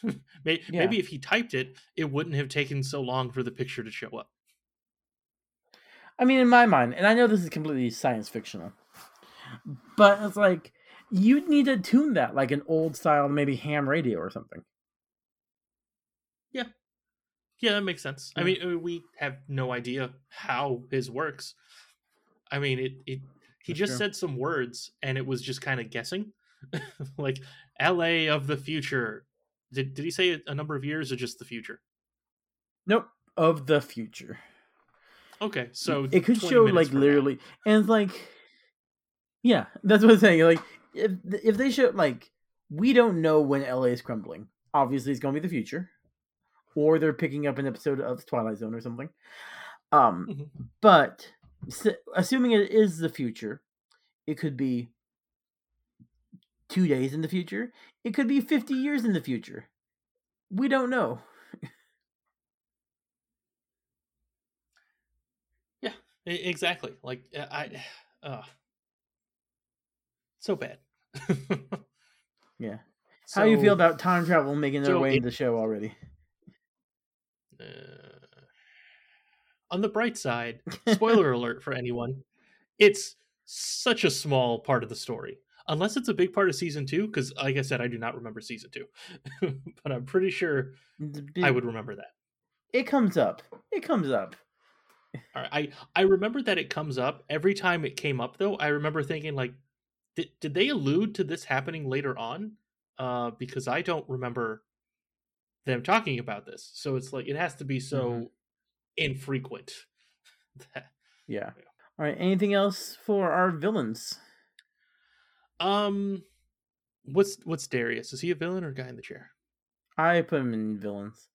May- Yeah. Maybe if he typed it, it wouldn't have taken so long for the picture to show up. I mean, in my mind, and I know this is completely science fictional, but it's like you'd need to tune that like an old style, maybe ham radio or something. Yeah. Yeah, that makes sense. I mean, uh, we have no idea how his works. I mean, it, it he That's just true. said some words and it was just kind of guessing. like LA of the future. Did did he say a- number of years or just the future? Nope, of the future. Okay, so it could show like from now. literally, and it's like, yeah, that's what I'm saying. Like, if if they show like, we don't know when LA is crumbling. Obviously, it's going to be the future, or they're picking up an episode of Twilight Zone or something. Um, Mhm. but s- assuming it is the future, it could be two days in the future. It could be fifty years in the future. We don't know. Yeah, exactly. Like uh, I uh so bad. Yeah. How do you feel about time travel making their so way into the show already? Uh, on the bright side, spoiler alert for anyone, it's such a small part of the story. Unless it's a big part of season two, because like I said, I do not remember season two, but I'm pretty sure I would remember that. It comes up. It comes up. All right, I I remember that it comes up every time it came up though. I remember thinking like, did did they allude to this happening later on? Uh, because I don't remember them talking about this. So it's like it has to be so Mhm. infrequent. that- Yeah. All right. Anything else for our villains? um, what's what's Darius? Is he a villain or a guy in the chair? I put him in villains.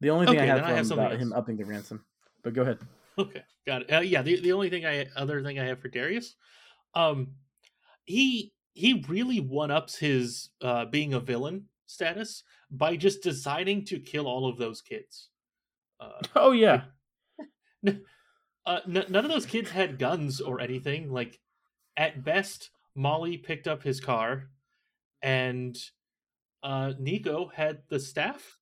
The only thing I have I have about him upping the ransom. But go ahead. Okay, got it. Uh, yeah, the the only thing I other thing I have for Darius, um, he he really one ups his uh being a villain status by just deciding to kill all of those kids. Uh, Oh yeah. uh, n- none of those kids had guns or anything. Like, at best, Molly picked up his car, and uh, Nico had the staff.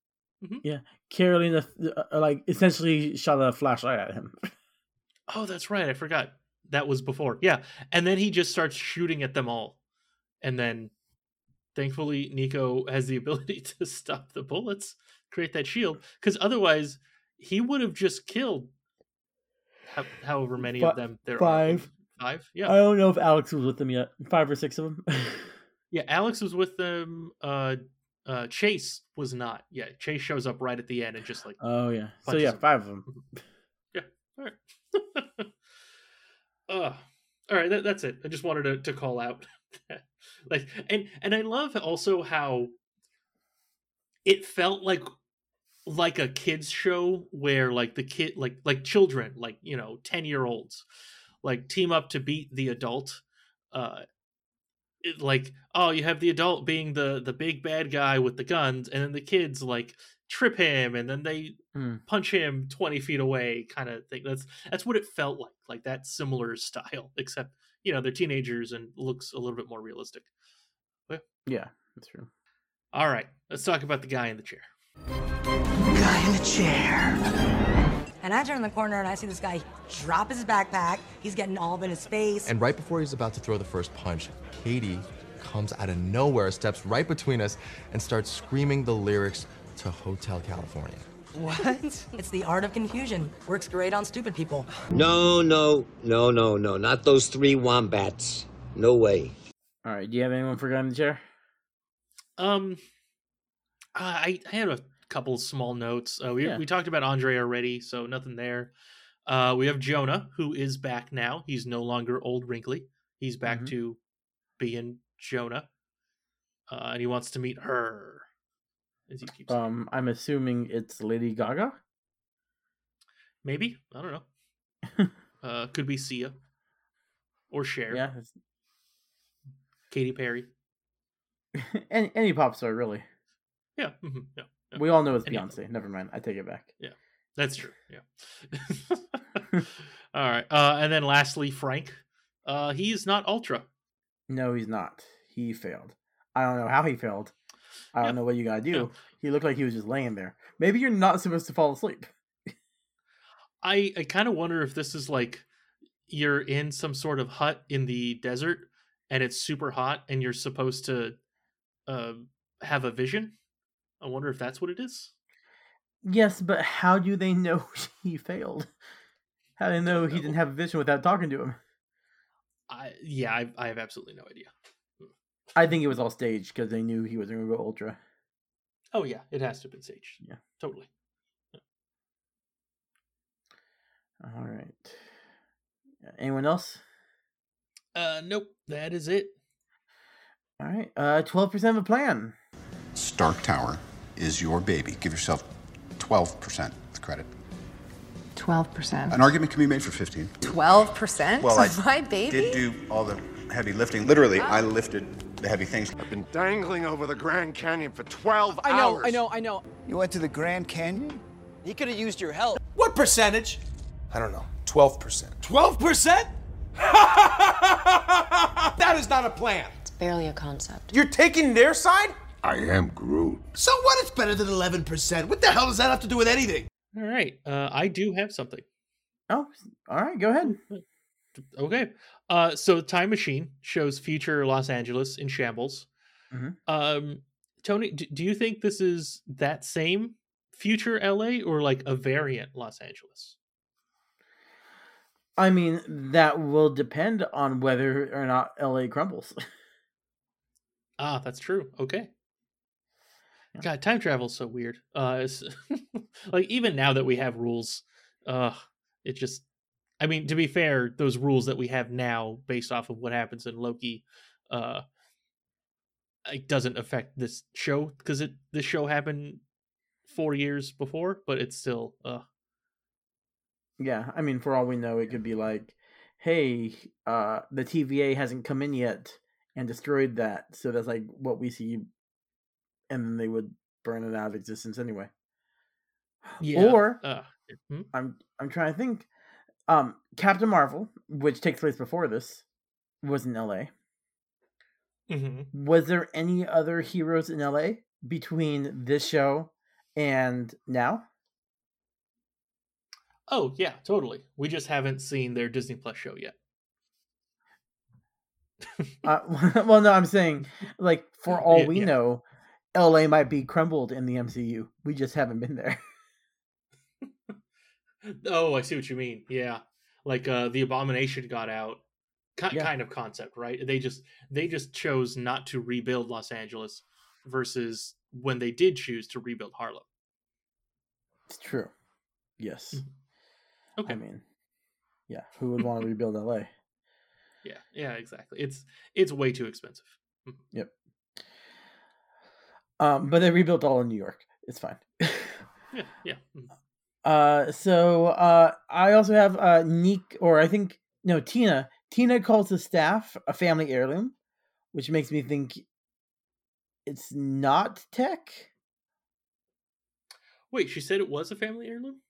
Yeah. Karolina, uh, like essentially shot a flashlight at him. Oh, that's right. I forgot. That was before. Yeah. And then he just starts shooting at them all. And then thankfully Nico has the ability to stop the bullets, create that shield. Because otherwise he would have just killed ho- however many of them there five. are. Five? five. Yeah. I don't know if Alex was with them yet. Five or six of them. yeah. Alex was with them. Uh uh Chase was not. Yeah. Chase shows up right at the end and just like oh yeah. So yeah, five of them. Yeah. All right. uh, all right. That, that's it. I just wanted to, to call out, like, and and I love also how it felt like like a kids show where like the kid like like children like you know 10 year olds like team up to beat the adult uh it, like oh you have the adult being the the big bad guy with the guns and then the kids like trip him and then they Hmm. punch him 20 feet away kind of thing that's that's what it felt like like that similar style except you know they're teenagers and looks a little bit more realistic Yeah, that's true. all right let's talk about the guy in the chair Guy in the chair. And I turn the corner and I see this guy drop his backpack. He's getting all up in his face. And right before he's about to throw the first punch, Katie comes out of nowhere, steps right between us, and starts screaming the lyrics to Hotel California. What? it's the art of confusion. Works great on stupid people. No, no, no, no, no. Not those three wombats. No way. All right. Do you have anyone for guy in the chair? Um, I I had a couple small notes. Uh, we Yeah. we talked about Andre already, so nothing there. Uh, we have Jonah, who is back now. He's no longer old wrinkly. He's back Mhm. to being Jonah, uh, and he wants to meet her. As he keeps Um, I'm assuming it's Lady Gaga. maybe I don't know. uh, could be Sia or Cher. Yeah, it's- Katy Perry. any any pop star really. Yeah, mhm, yeah, yeah. We all know it's Any Beyonce. Never mind. I take it back. Yeah, that's true. Yeah. All right, uh, and then lastly, Frank. Uh, he's not Ultra. No, he's not. He failed. I don't know how he failed. I don't know what you gotta do. He looked like he was just laying there. Maybe you're not supposed to fall asleep. I I kind of wonder if this is like you're in some sort of hut in the desert and it's super hot and you're supposed to uh, have a vision. I wonder if that's what it is. Yes, but how do they know he failed? How do they know he didn't have a vision without talking to him? I yeah, I, I have absolutely no idea. I think it was all staged because they knew he was going to go ultra. Oh yeah, it has to have been staged. Yeah, totally. All right. Anyone else? Uh, nope, that is it. All right. Uh, twelve percent of a plan. Stark Tower is your baby. Give yourself 12% credit. 12%. An argument can be made for 15. 12%? Well, I My baby? did do all the heavy lifting. Literally, I lifted the heavy things. I've been dangling over the Grand Canyon for 12 I know, hours. I know, I know. You went to the Grand Canyon? He could have used your help. What percentage? I don't know. 12%. 12%? that is not a plan. It's barely a concept. You're taking their side? I am Groot. So what? It's better than 11%. What the hell does that have to do with anything? All right, uh, I do have something. Oh, all right. Go ahead. Okay. Uh, so Time Machine shows future Los Angeles in shambles. Mhm. Um, Tony, do, do you think this is that same future LA or like a variant Los Angeles? I mean, that will depend on whether or not LA crumbles. Ah, that's true. Okay. God, time travel's so weird. Uh, it's, like even now that we have rules, uh, it just. I mean, to be fair, those rules that we have now, based off of what happens in Loki, uh, it doesn't affect this show because it this show happened four years before, but it's still. Uh, yeah, I mean, for all we know, it could be like, hey, uh, the TVA hasn't come in yet and destroyed that, so that's like what we see, and then they would burn it out of existence anyway. yeah. Or uh, hmm? I'm I'm trying to think. Um, Captain Marvel, which takes place before this, was in L.A. Mhm. Was there any other heroes in L.A. between this show and now? Oh yeah, totally. We just haven't seen their Disney Plus show yet. Uh, well, no, I'm saying like for all Yeah, we yeah. know, L.A. might be crumbled in the MCU. We just haven't been there. Oh, I see what you mean. Yeah, like uh, the Abomination got out, ki- Yeah. kind of concept, right? They just they just chose not to rebuild Los Angeles, versus when they did choose to rebuild Harlem. It's true. Yes. Okay. I mean, yeah, who would want to rebuild L.A.? Yeah, yeah, exactly. It's it's way too expensive. Yep. Um, but they rebuilt all in New York. It's fine. Yeah, yeah. mhm. Uh, so uh, I also have uh, Nick, or I think no, Tina. Tina calls the staff a family heirloom, which makes me think it's not tech. Wait, she said it was a family heirloom.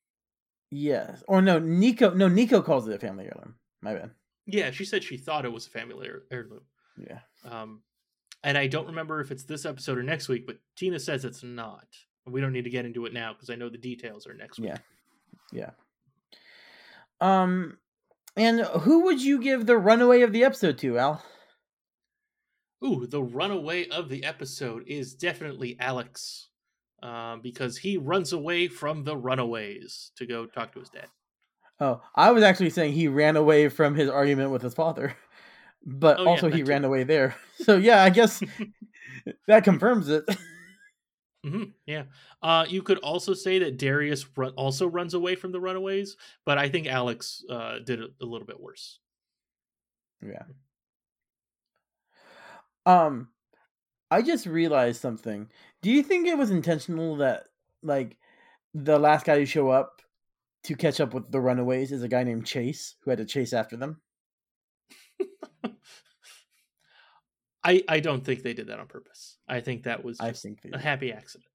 Yes, or no, Nico. No, Nico calls it a family heirloom. My bad. Yeah, she said she thought it was a family heirloom. Yeah. Um, and I don't remember if it's this episode or next week, but Tina says it's not. We don't need to get into it now because I know the details are next week. Yeah. Yeah. Um, and who would you give the runaway of the episode to, Al? Ooh, the runaway of the episode is definitely Alex, uh, because he runs away from the runaways to go talk to his dad. Oh, I was actually saying he ran away from his argument with his father, but Oh, also that he too. ran away there. So yeah, I guess that confirms it. hmm yeah. Uh, you could also say that Darius run- also runs away from the runaways, but I think Alex uh, did it a little bit worse. Yeah. Um, I just realized something. Do you think it was intentional that like the last guy to show up to catch up with the runaways is a guy named Chase who had to chase after them? I I don't think they did that on purpose. I think that was I think a happy accident.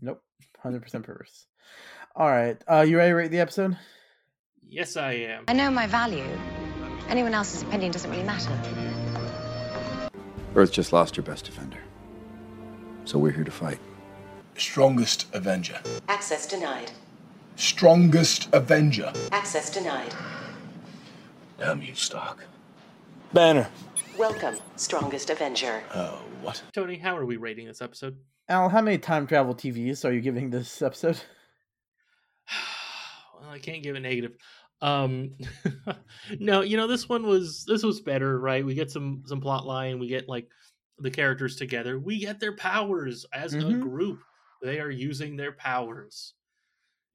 Nope, hundred percent purpose. All right, uh, you ready to rate the episode? Yes, I am. I know my value. Anyone else's opinion doesn't really matter. Earth just lost her best defender. So we're here to fight. Strongest Avenger. Access denied. Strongest Avenger. Access denied. Damn you, Stark. Banner. Welcome, strongest Avenger. Oh, what? Tony, how are we rating this episode? Al, how many time travel TVs are you giving this episode? Well, I can't give a negative. Um, no, you know this one was this was better, right? We get some some plot line. We get like the characters together. We get their powers as a Mhm. group. They are using their powers,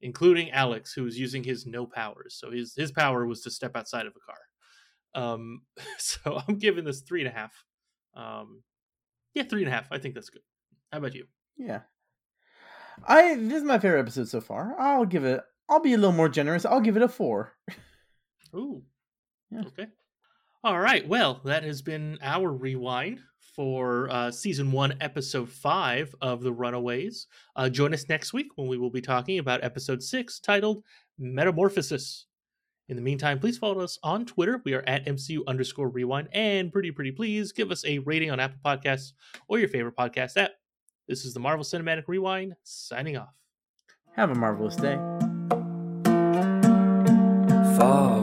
including Alex, who was using his no powers. So his his power was to step outside of a car. Um, so I'm giving this three and a half. Um, yeah, three and a half. I think that's good. How about you? Yeah. I this is my favorite episode so far. I'll give it. I'll be a little more generous. I'll give it a four. Ooh. Yeah. Okay. All right. Well, that has been our rewind for uh, season one, episode five of The Runaways. Uh, join us next week when we will be talking about episode six, titled Metamorphosis. In the meantime, please follow us on Twitter. We are at MCU underscore rewind. And pretty, pretty please give us a rating on Apple Podcasts or your favorite podcast app. This is the Marvel Cinematic Rewind signing off. Have a marvelous day. Fall